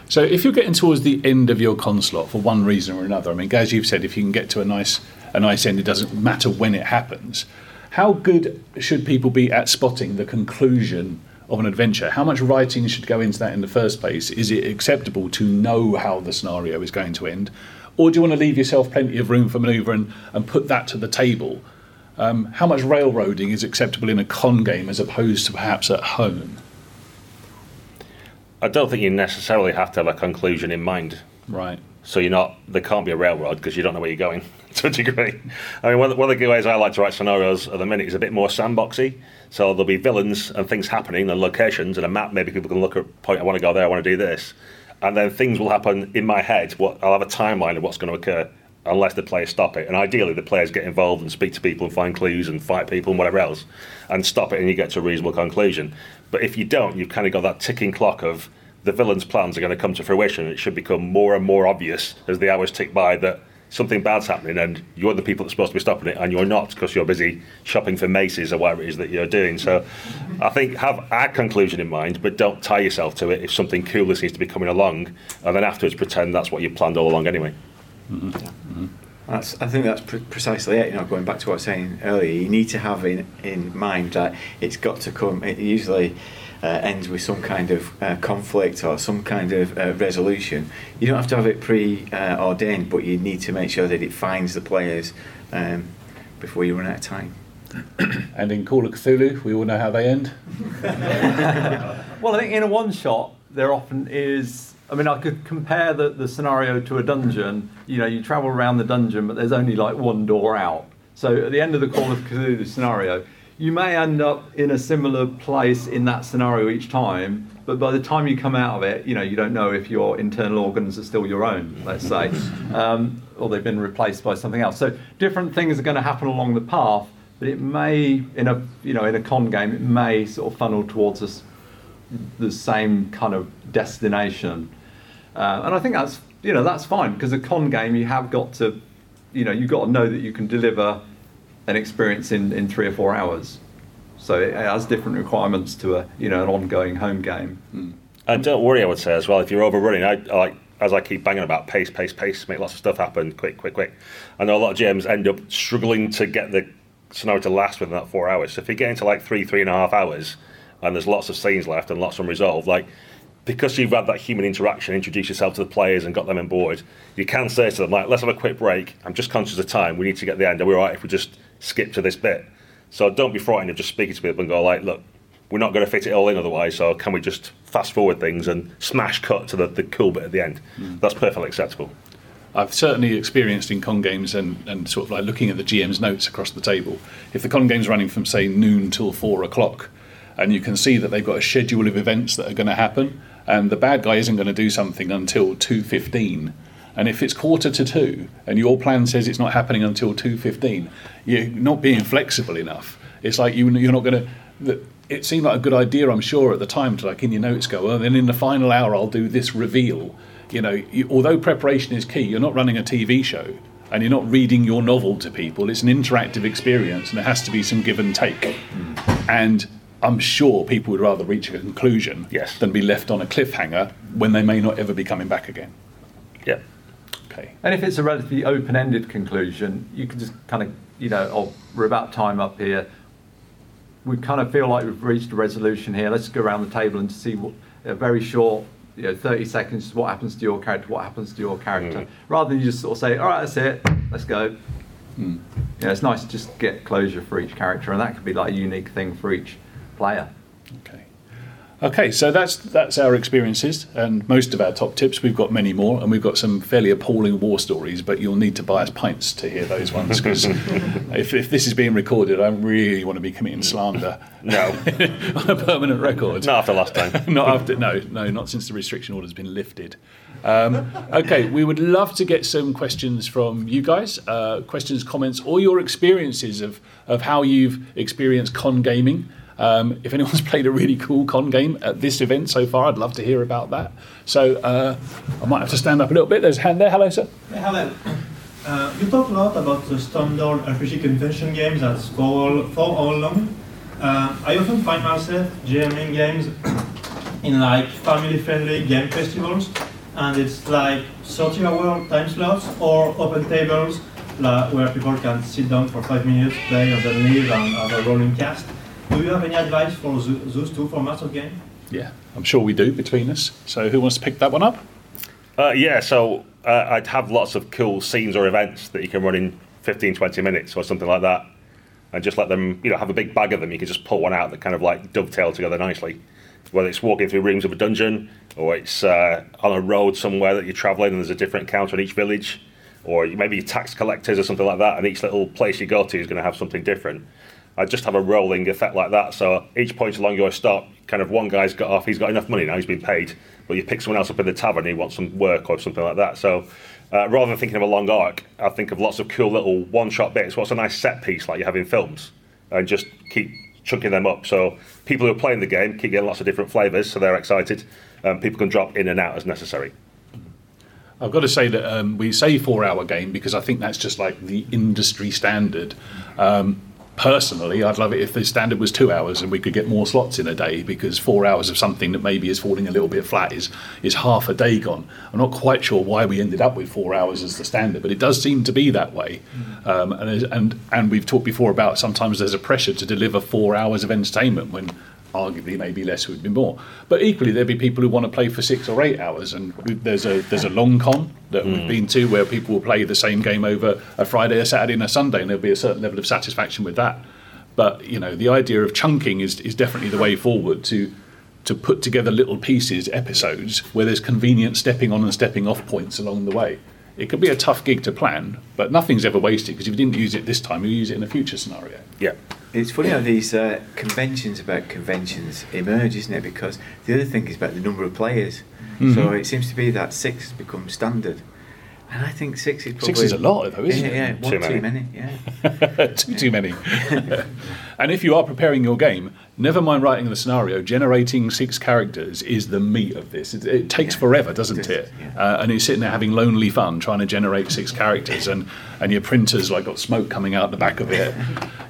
So if you're getting towards the end of your con slot for one reason or another, I mean, as you've said, if you can get to a nice a nice end, it doesn't matter when it happens. How good should people be at spotting the conclusion of an adventure? How much writing should go into that in the first place? Is it acceptable to know how the scenario is going to end? Or do you want to leave yourself plenty of room for manoeuvre and, and put that to the table? Um, how much railroading is acceptable in a con game as opposed to perhaps at home? I don't think you necessarily have to have a conclusion in mind. Right. So you're not. There can't be a railroad because you don't know where you're going to a degree. I mean, one of, the, ways I like to write scenarios at the minute is a bit more sandboxy. So there'll be villains and things happening and locations and a map. Maybe people can look at point. I want to go there. I want to do this, and then things will happen in my head. What I'll have a timeline of what's going to occur unless the players stop it. And ideally, the players get involved and speak to people and find clues and fight people and whatever else, and stop it, and you get to a reasonable conclusion. But if you don't, you've kind of got that ticking clock of the villain's plans are going to come to fruition. It should become more and more obvious as the hours tick by that something bad's happening and you're the people that's supposed to be stopping it and you're not because you're busy shopping for Macy's or whatever it is that you're doing. So I think have a conclusion in mind, but don't tie yourself to it if something cooler seems to be coming along and then afterwards pretend that's what you planned all along anyway. Mm-hmm. Mm-hmm. That's, I think that's pre- precisely it. You know, going back to what I was saying earlier, you need to have in in mind that it's got to come. It usually uh, ends with some kind of uh, conflict or some kind of uh, resolution. You don't have to have it pre-ordained, but you need to make sure that it finds the players um, before you run out of time. And in Call of Cthulhu, we all know how they end. Well, I think in a one shot, there often is. I mean, I could compare the, the scenario to a dungeon. You know, you travel around the dungeon, but there's only like one door out. So at the end of the Call of Cthulhu scenario, you may end up in a similar place in that scenario each time, but by the time you come out of it, you know, you don't know if your internal organs are still your own, let's say, um, or they've been replaced by something else. So different things are going to happen along the path, but it may, in a you know, in a con game, it may sort of funnel towards us the same kind of destination. Uh, and I think that's you know that's fine because a con game you have got to you know you've got to know that you can deliver an experience in, in three or four hours. So it has different requirements to a you know an ongoing home game. Mm. And don't worry, I would say as well, if you're overrunning, I, I like as I keep banging about pace, pace, pace, make lots of stuff happen, quick, quick, quick. I know a lot of GMs end up struggling to get the scenario to last within that four hours. So if you get into like three, three and a half hours, and there's lots of scenes left and lots unresolved, like because you've had that human interaction, introduce yourself to the players and got them on board, you can say to them like, "Let's have a quick break. I'm just conscious of time. We need to get the end. Are we all right if we just skip to this bit?" So don't be frightened of just speaking to people and go like, "Look, we're not going to fit it all in otherwise. So can we just fast forward things and smash cut to the, the cool bit at the end?" Mm. That's perfectly acceptable. I've certainly experienced in con games and, and sort of like looking at the GM's notes across the table. If the con game's running from say noon till four o'clock, and you can see that they've got a schedule of events that are going to happen, and the bad guy isn't going to do something until two fifteen, and if it's quarter to two, and your plan says it's not happening until two fifteen, you're not being flexible enough. It's like you, you're not going to. It seemed like a good idea, I'm sure, at the time to like in your notes go, oh, then in the final hour I'll do this reveal. You know, you, although preparation is key, you're not running a TV show and you're not reading your novel to people. It's an interactive experience and there has to be some give and take. Hmm. And I'm sure people would rather reach a conclusion Yes. than be left on a cliffhanger when they may not ever be coming back again. Yeah. Okay. And if it's a relatively open-ended conclusion, you can just kind of, you know, oh, we're about time up here. We kind of feel like we've reached a resolution here. Let's go around the table and see what a very short, you know, 30 seconds. What happens to your character? What happens to your character? Mm. Rather than you just sort of say, all right, that's it. Let's go. Mm. You know, it's nice to just get closure for each character, and that could be like a unique thing for each player. Okay. Okay, so that's that's our experiences and most of our top tips. We've got many more, and we've got some fairly appalling war stories. But you'll need to buy us pints to hear those ones because if, if this is being recorded, I really want to be committing slander No, on a permanent record. not after last time. not after no no not since the restriction order's been lifted um, okay we would love to get some questions from you guys uh, questions comments or your experiences of of how you've experienced con gaming um, if anyone's played a really cool con game at this event so far i'd love to hear about that so uh, i might have to stand up a little bit there's a hand there hello sir Hello. Uh, you talk a lot about the standard RPG convention games that's for all, for all long. Uh, I often find myself GMing games in like family-friendly game festivals, and it's like 30-hour time slots or open tables like, where people can sit down for five minutes, play, and then leave and have a rolling cast. Do you have any advice for those two formats of game? yeah i'm sure we do between us so who wants to pick that one up Uh, yeah, so uh, I'd have lots of cool scenes or events that you can run in 15, 20 minutes or something like that. And just let them, you know, have a big bag of them. You can just pull one out that kind of like dovetail together nicely. Whether it's walking through rooms of a dungeon, or it's uh, on a road somewhere that you're traveling and there's a different encounter in each village, or maybe tax collectors or something like that, and each little place you go to is going to have something different. I just have a rolling effect like that. So each point along your stop, kind of one guy's got off, he's got enough money now, he's been paid, but you pick someone else up in the tavern, he wants some work or something like that. So uh, rather than thinking of a long arc, I think of lots of cool little one-shot bits. What's a nice set piece like you have in films, and just keep chunking them up. So people who are playing the game keep getting lots of different flavours, so they're excited. Um, people can drop in and out as necessary. I've got to say that um, we say four hour game because I think that's just like the industry standard. Um, personally, I'd love it if the standard was two hours and we could get more slots in a day because four hours of something that maybe is falling a little bit flat is, is half a day gone. I'm not quite sure why we ended up with four hours as the standard, but it does seem to be that way. Um, and, and, and we've talked before about sometimes there's a pressure to deliver four hours of entertainment when arguably maybe less would be more. But equally, there'd be people who want to play for six or eight hours, and there's a there's a long con that we've hmm. been to where people will play the same game over a Friday, a Saturday, and a Sunday, and there'll be a certain level of satisfaction with that. But you know, the idea of chunking is is definitely the way forward to to put together little pieces, episodes where there's convenient stepping on and stepping off points along the way. It could be a tough gig to plan, but nothing's ever wasted because if you didn't use it this time, you'll use it in a future scenario. Yeah. It's funny how these uh, conventions about conventions emerge, isn't it? Because the other thing is about the number of players. Mm-hmm. So it seems to be that six has become standard. And I think six is probably. Six is a lot, though, isn't yeah, it? Yeah, one Too too many. many. Yeah. too too many. and if you are preparing your game, never mind writing the scenario. Generating six characters is the meat of this. It, it takes Yeah. forever, doesn't It. Uh, and you're sitting there having lonely fun trying to generate six characters, and and your printer's like got smoke coming out the back of it.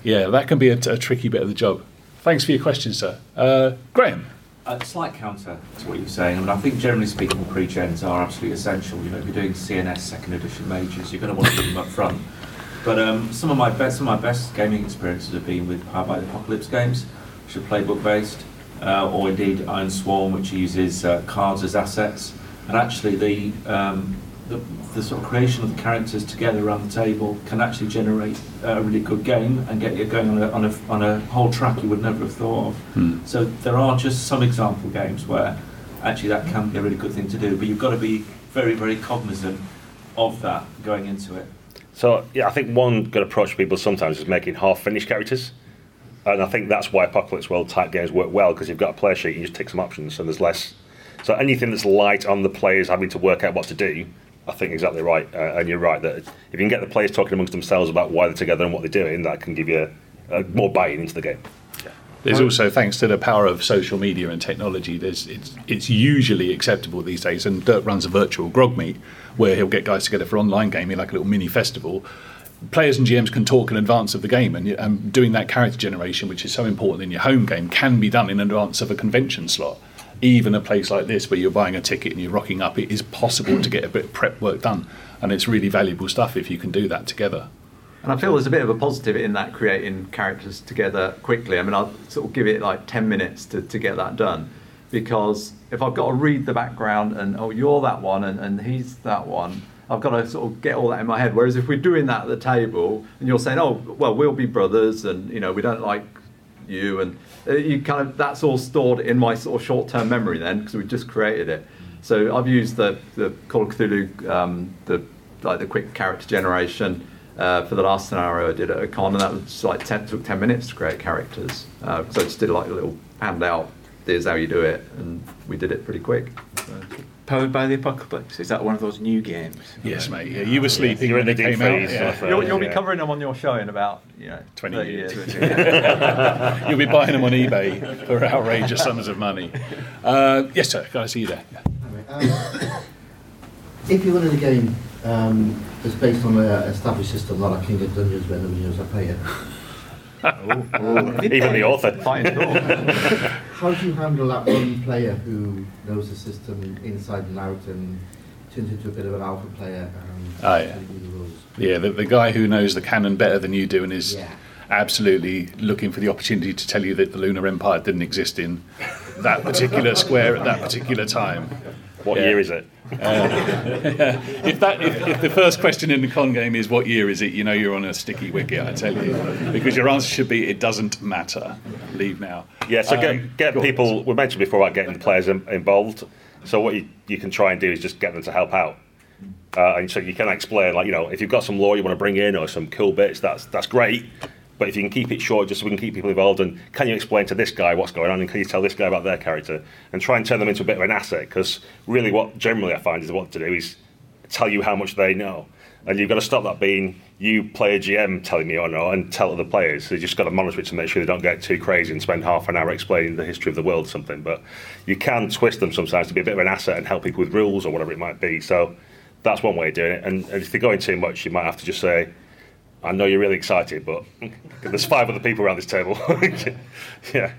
Yeah, that can be a, a tricky bit of the job. Thanks for your question, sir. Uh, Graham. A slight counter to what you were saying. I mean, I think generally speaking, pre-gens are absolutely essential. You know, if you're doing CNS second edition majors, you're going to want to put them up front. But um, some of my best, some of my best gaming experiences have been with Powered by the Apocalypse games, which are playbook based, uh, or indeed Ironsworn, which uses uh, cards as assets. And actually, the, um, the the sort of creation of the characters together around the table can actually generate a really good game and get you going on a, on a, on a whole track you would never have thought of. Hmm. So there are just some example games where actually that can be a really good thing to do, but you've got to be very, very cognizant of that going into it. So yeah, I think one good approach for people sometimes is making half-finished characters, and I think that's why Apocalypse World type games work well because you've got a player sheet, and you just tick some options, and there's less. So anything that's light on the players having to work out what to do, I think exactly right. Uh, and you're right that if you can get the players talking amongst themselves about why they're together and what they're doing, that can give you uh, more buy-in into the game. There's also, thanks to the power of social media and technology, there's it's it's usually acceptable these days. And Dirk runs a virtual Grogmeet where he'll get guys together for online gaming, like a little mini festival. Players and GMs can talk in advance of the game, and, and doing that character generation, which is so important in your home game, can be done in advance of a convention slot. Even a place like this, where you're buying a ticket and you're rocking up, it is possible to get a bit of prep work done, and it's really valuable stuff if you can do that together. And I feel there's a bit of a positive in that creating characters together quickly. I mean, I'll sort of give it like 10 minutes to, to get that done. Because if I've got to read the background and, oh, you're that one and, and he's that one, I've got to sort of get all that in my head. Whereas if we're doing that at the table and you're saying, oh, well, we'll be brothers and, you know, we don't like you and uh, you kind of that's all stored in my sort of short-term memory then because we just created it so i've used the the call of cthulhu um, the like the quick character generation uh, for the last scenario i did at a con and that was like 10 took 10 minutes to create characters uh, so i just did like a little handout here's how you do it and we did it pretty quick so. Powered by the Apocalypse. Is that one of those new games? Yes, mate. Yeah, you were sleeping You're when in it the deep came out. freeze, yeah. sort of, You'll, you'll be covering them on your show in about you know 20 years. years. You'll be buying them on eBay for outrageous sums of money. Uh, yes, sir. Can I see you there? Um, if you wanted a game um, that's based on an established system not like King of Dungeons where nobody knows how to play it, Even the author. How do you handle that one player who knows the system inside and out and turns into a bit of an alpha player and Ah, yeah. the rules? Yeah, the, the guy who knows the canon better than you do and is Yeah. absolutely looking for the opportunity to tell you that the Lunar Empire didn't exist in that particular square at that particular time. What Yeah. year is it? If that, if, if the first question in the con game is what year is it, you know you're on a sticky wicket. I tell you, because your answer should be it doesn't matter. Leave now. Yeah, so Um, get, get people, we mentioned before about getting the players in, involved. So what you, you can try and do is just get them to help out. Uh, and so you can explain, like, you know, if you've got some lore you want to bring in or some cool bits, that's that's great. But if you can keep it short, just so we can keep people involved, and can you explain to this guy what's going on, and can you tell this guy about their character, and try and turn them into a bit of an asset? Because really, what generally I find is what to do is tell you how much they know, and you've got to stop that being you play a GM telling me or no, and tell other players. So you just got to monitor it to make sure they don't get too crazy and spend half an hour explaining the history of the world or something. But you can twist them sometimes to be a bit of an asset and help people with rules or whatever it might be. So that's one way of doing it. And, and if they're going too much, you might have to just say, I know you're really excited, but there's five other people around this table. yeah.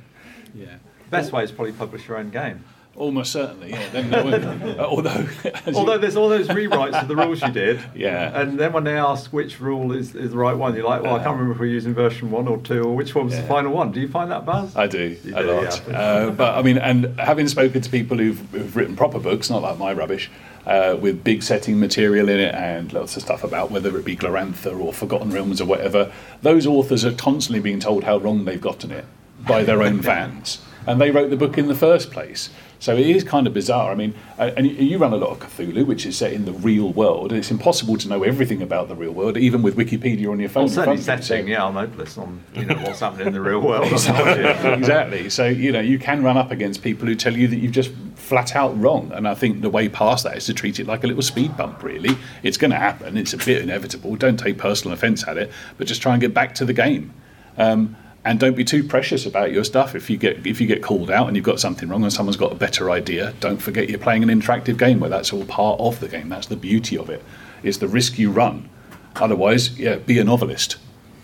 Yeah. Best way is probably publish your own game. Almost certainly, yeah. Then no uh, although, Although you- there's all those rewrites of the rules you did. Yeah. And then when they ask which rule is, is the right one, you're like, well, I can't remember if we're using version one or two, or which one was the final one. Do you find that, Baz? I do You a do, lot. yeah. Uh, but I mean, and having spoken to people who've, who've written proper books, not like my rubbish, uh, with big setting material in it and lots of stuff about whether it be Glorantha or Forgotten Realms or whatever, those authors are constantly being told how wrong they've gotten it by their own fans, and they wrote the book in the first place. So it is kind of bizarre. I mean, uh, and you- run a lot of Cthulhu, which is set in the real world, and it's impossible to know everything about the real world, even with Wikipedia on your phone. Well, certainly you. So- setting, yeah, I'm hopeless on you know what's happening in the real world. exactly. exactly. So you know you can run up against people who tell you that you've just flat out wrong, and I think the way past that is to treat it like a little speed bump. Really, it's going to happen. It's a bit inevitable. Don't take personal offence at it, but just try and get back to the game. Um, and don't be too precious about your stuff. If you get if you get called out and you've got something wrong and someone's got a better idea, don't forget you're playing an interactive game where that's all part of the game. That's the beauty of it. It's the risk you run. Otherwise, yeah, be a novelist,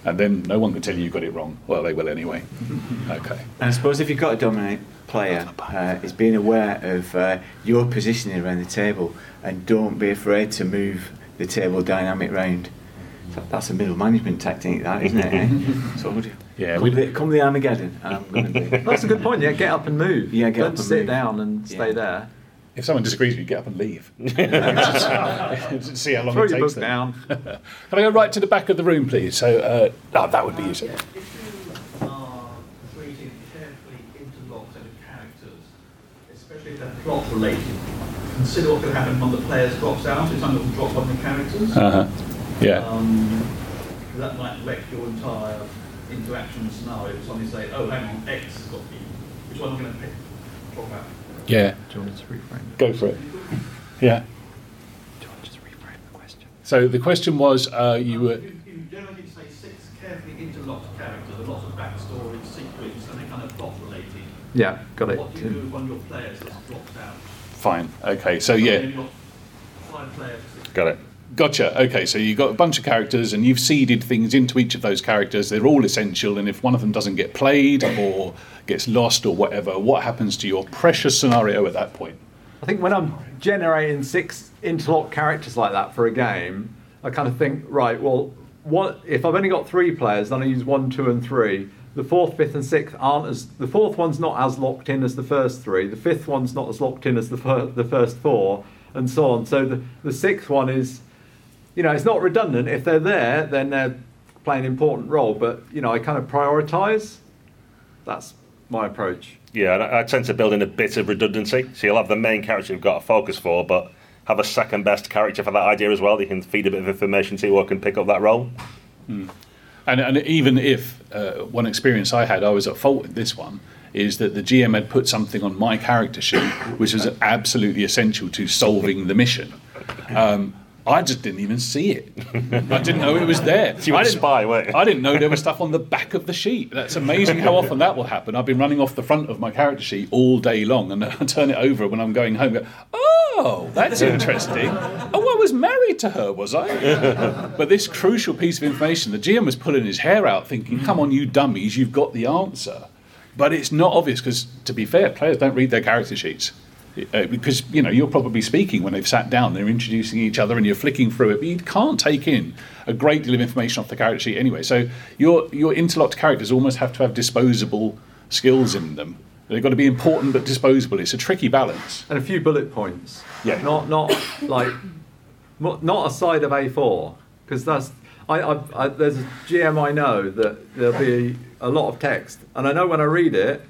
and then no one can tell you you got it wrong. Well, they will anyway. Okay. And I suppose if you've got a dominant player, uh, is being aware of uh, your positioning around the table and don't be afraid to move the table dynamic round. That's a middle management technique, that isn't it? eh? so? Yeah, come, we- the, come the Armageddon, I'm going to be. That's a good point. Yeah, get up and move. Yeah, get Don't up and sit move. down and stay Yeah. there. If someone disagrees with you, get up and leave. See how long Throw it your takes book them. down. Can I go right to the back of the room, please? So, uh, oh, that would be useful. If you are creating carefully interlocked set characters, especially if they're plot related, consider what could happen when the players drops out, if someone will drop one of the characters. Uh-huh. Yeah. Um, that might wreck your entire interaction scenario. If Suddenly say, oh, hang on, X has got B. Which one am I going to pick? Drop out. Yeah. Do you want to reframe? Go for it. Yeah. Do you want to just reframe the question? So the question was, uh, you were. You, you generally say six carefully interlocked characters, with lots of backstory, sequence, and they're kind of plot related. Yeah, got it. What do you do with one of your players that's dropped out? Fine. Okay. So yeah. five players. Got it. Gotcha. Okay, so you've got a bunch of characters and you've seeded things into each of those characters. They're all essential, and if one of them doesn't get played or gets lost or whatever, what happens to your precious scenario at that point? I think when I'm generating six interlocked characters like that for a game, I kind of think, right, well, what if I've only got three players, then I use one, two, and three. The fourth, fifth, and sixth aren't as the fourth one's not as locked in as the first three. The fifth one's not as locked in as the fir- the first four, and so on. So the the sixth one is, you know, it's not redundant. If they're there, then they're playing an important role. But you know, I kind of prioritize. That's my approach. Yeah, and I, I tend to build in a bit of redundancy. So you'll have the main character you've got a focus for, but have a second best character for that idea as well. that You can feed a bit of information to or can pick up that role. And, and even if uh, one experience I had, I was at fault with this one, is that the GM had put something on my character sheet which was absolutely essential to solving the mission. Um, I just didn't even see it. I didn't know it was there. So you were I a didn't, spy, weren't you? I didn't know there was stuff on the back of the sheet. That's amazing how often that will happen. I've been running off the front of my character sheet all day long, and I turn it over when I'm going home. and Go, oh, that's interesting. Oh, I was married to her, was I? but this crucial piece of information, the GM was pulling his hair out, thinking, "Come on, you dummies, you've got the answer." But it's not obvious because, to be fair, players don't read their character sheets. Uh, because you know you're probably speaking when they've sat down, they're introducing each other, and you're flicking through it. But you can't take in a great deal of information off the character sheet anyway. So your your interlocked characters almost have to have disposable skills in them. They've got to be important but disposable. It's a tricky balance. and a few bullet points. Yeah. Not not like not a side of A4 because that's I, I, I there's a GM I know that there'll be a lot of text and I know when I read it,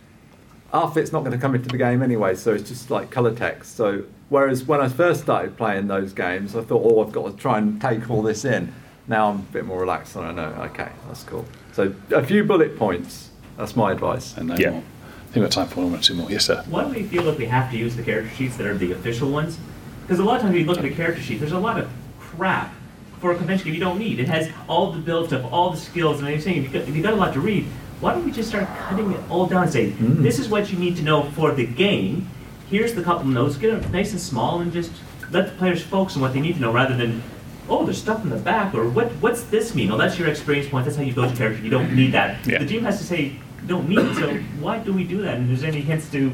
half it's not going to come into the game anyway, so it's just like color text. So whereas when I first started playing those games, I thought, oh, I've got to try and take all this in. Now I'm a bit more relaxed and I know, okay, that's cool. So a few bullet points. That's my advice. And no Yeah. more. I think we've got time for one or two more. Yes, sir. Why do we feel like we have to use the character sheets that are the official ones? Because a lot of times when you look at a character sheet, there's a lot of crap for a convention game you don't need. It has all the build stuff, all the skills, and everything. If you got, if you've got a lot to read, why don't we just start cutting it all down and say, mm. this is what you need to know for the game. Here's the couple notes. Get it nice and small and just let the players focus on what they need to know rather than, oh, there's stuff in the back, or what, what's this mean? Oh, that's your experience point, that's how you build your character, you don't need that. Yeah. The team has to say, don't need it, so why do we do that? And is there any hints to,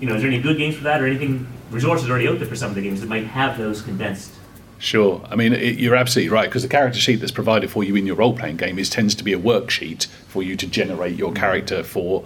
you know, is there any good games for that, or anything, resources already out there for some of the games that might have those condensed? Sure. I mean, it, you're absolutely right because the character sheet that's provided for you in your role playing game is tends to be a worksheet for you to generate your character for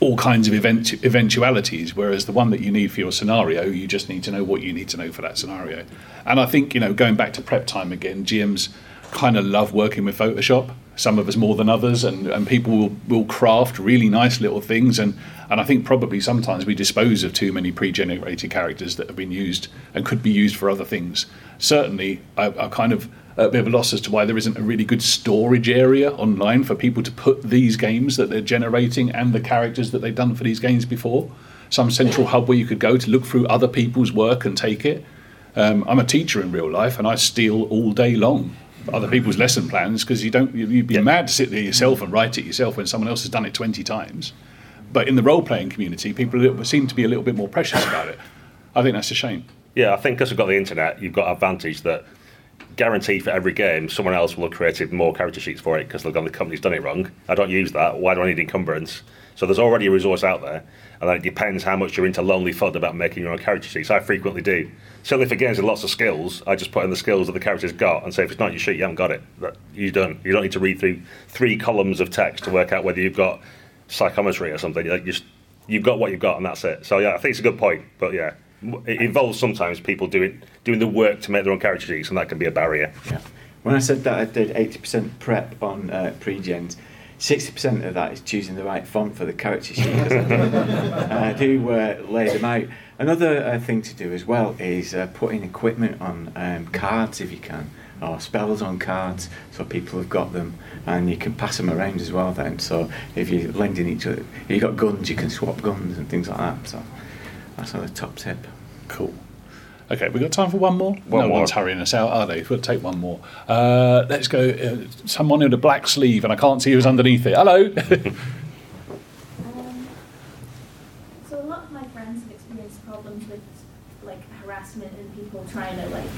all kinds of event, eventualities. Whereas the one that you need for your scenario, you just need to know what you need to know for that scenario. And I think you know, going back to prep time again, GMs kind of love working with Photoshop. Some of us more than others, and, and people will, will craft really nice little things. And, and I think probably sometimes we dispose of too many pre generated characters that have been used and could be used for other things. Certainly, I, I kind of a bit of a loss as to why there isn't a really good storage area online for people to put these games that they're generating and the characters that they've done for these games before. Some central hub where you could go to look through other people's work and take it. Um, I'm a teacher in real life, and I steal all day long other people's lesson plans because you don't. you- You'd be mad to sit there yourself and write it yourself when someone else has done it 20 times. But in the role playing community, people little- seem to be a little bit more precious about it. I think that's a shame. Yeah, I think because we've got the internet, you've got advantage that guaranteed for every game, someone else will have created more character sheets for it because the company's done it wrong. I don't use that. Why do I need encumbrance? So there's already a resource out there, and it depends how much you're into lonely fud about making your own character sheets. I frequently do. Certainly for games with lots of skills, I just put in the skills that the character's got and say if it's not your sheet, you haven't got it. You're done. You don't need to read through three columns of text to work out whether you've got psychometry or something. Like, just, you've got what you've got, and that's it. So yeah, I think it's a good point. But yeah, it involves sometimes people doing doing the work to make their own character sheets, and that can be a barrier. Yeah. When I said that I did 80% prep on uh, pre-gens, 60% of that is choosing the right font for the character sheet. 'cause I do, I do uh, lay them out. Another uh, thing to do as well is uh, putting equipment on um, cards if you can, or spells on cards so people have got them and you can pass them around as well then. So if you're lending each other, if you've got guns, you can swap guns and things like that. So that's another top tip. Cool. Okay, we got time for one more. One no more. one's hurrying us out, are they? We'll take one more. Uh, let's go. Uh, someone in a black sleeve, and I can't see who's underneath it. Hello. Um, so a lot of my friends have experienced problems with like harassment and people trying to like,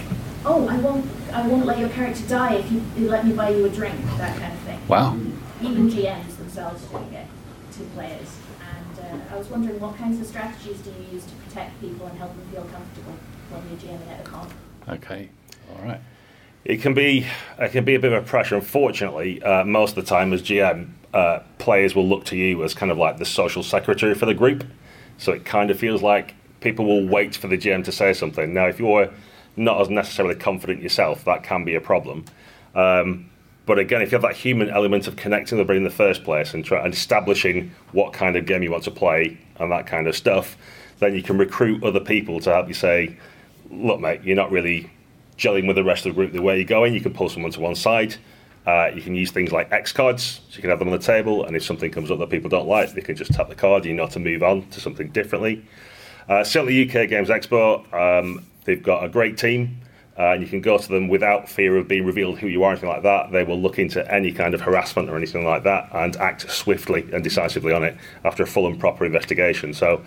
oh, I won't, I won't let your character die if you, you let me buy you a drink, that kind of thing. wow. Even GMs themselves doing it to players. And uh, I was wondering what kinds of strategies do you use to protect people and help them feel comfortable when you're at a con? Okay. All right. It can be it can be a bit of a pressure. Unfortunately, uh, most of the time as GM, uh, players will look to you as kind of like the social secretary for the group. So it kind of feels like people will wait for the GM to say something. Now, if you're not as necessarily confident yourself, that can be a problem. Um, but again, if you have that human element of connecting the brain in the first place and, try, and establishing what kind of game you want to play and that kind of stuff, then you can recruit other people to help you say, look, mate, you're not really gelling with the rest of the group the way you're going. You can pull someone to one side. Uh, you can use things like X cards, so you can have them on the table, and if something comes up that people don't like, they can just tap the card. You know to move on to something differently. Uh, certainly, UK Games Expo, um, they've got a great team, uh, and you can go to them without fear of being revealed who you are, anything like that. They will look into any kind of harassment or anything like that and act swiftly and decisively on it after a full and proper investigation. So,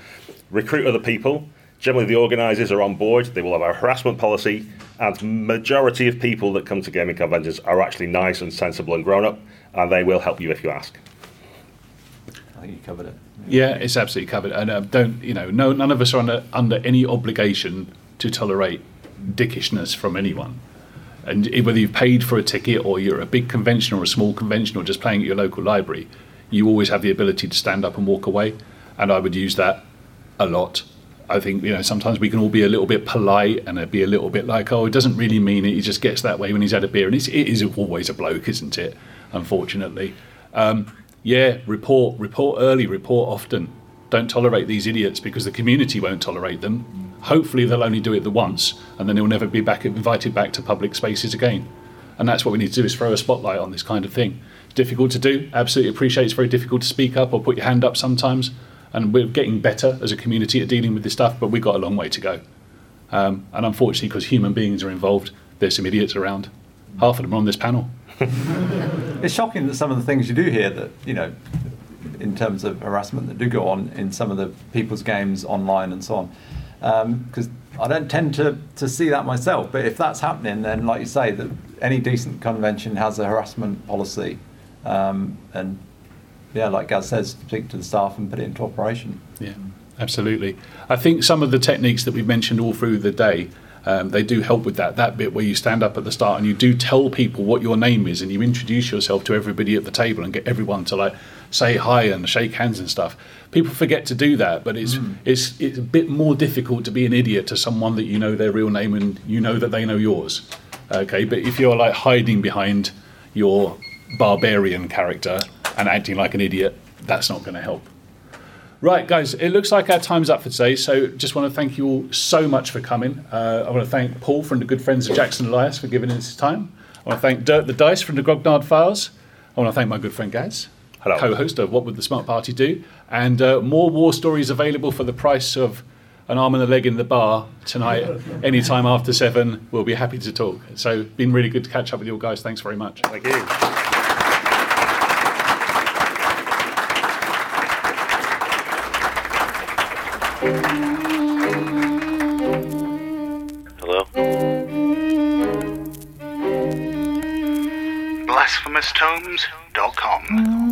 recruit other people. Generally, the organisers are on board. They will have a harassment policy, and majority of people that come to gaming conventions are actually nice and sensible and grown up, and they will help you if you ask. I think you covered it. Yeah, it's absolutely covered. And uh, don't you know? No, none of us are under under any obligation to tolerate dickishness from anyone. And i- whether you've paid for a ticket or you're a big convention or a small convention or just playing at your local library, you always have the ability to stand up and walk away. And I would use that a lot. I think you know sometimes we can all be a little bit polite and be a little bit like, oh, it doesn't really mean it. He just gets that way when he's had a beer, and it's, it is always a bloke, isn't it? Unfortunately, um, yeah. Report, report early, report often. Don't tolerate these idiots because the community won't tolerate them. Hopefully, they'll only do it the once, and then they'll never be back invited back to public spaces again. And that's what we need to do: is throw a spotlight on this kind of thing. Difficult to do. Absolutely appreciate. It's very difficult to speak up or put your hand up sometimes and we're getting better as a community at dealing with this stuff, but we've got a long way to go. Um, and unfortunately, because human beings are involved, there's some idiots around. Half of them are on this panel. It's shocking that some of the things you do hear that, you know, in terms of harassment that do go on in some of the people's games online and so on. because I don't tend to, to see that myself. But if that's happening, then like you say, that any decent convention has a harassment policy, um, and yeah, like Gaz says, speak to the staff and put it into operation. Yeah, absolutely. I think some of the techniques that we've mentioned all through the day, um, they do help with that. That bit where you stand up at the start and you do tell people what your name is and you introduce yourself to everybody at the table and get everyone to like say hi and shake hands and stuff. People forget to do that, but it's it's it's a bit more difficult to be an idiot to someone that you know their real name and you know that they know yours. Okay, but if you're like hiding behind your barbarian character and acting like an idiot, that's not going to help. Right, guys, it looks like our time's up for today. So just want to thank you all so much for coming. Uh, I want to thank Paul from the good friends of Jackson Elias for giving us his time. I want to thank Dirk the Dice from the Grognard Files. I want to thank my good friend Gaz, Hello. co-host of What Would the Smart Party Do, and uh, more war stories available for the price of an arm and a leg in the bar tonight. Anytime after seven, we'll be happy to talk. So, been really good to catch up with you all guys. Thanks very much. Thank you. BlasphemousTomes.com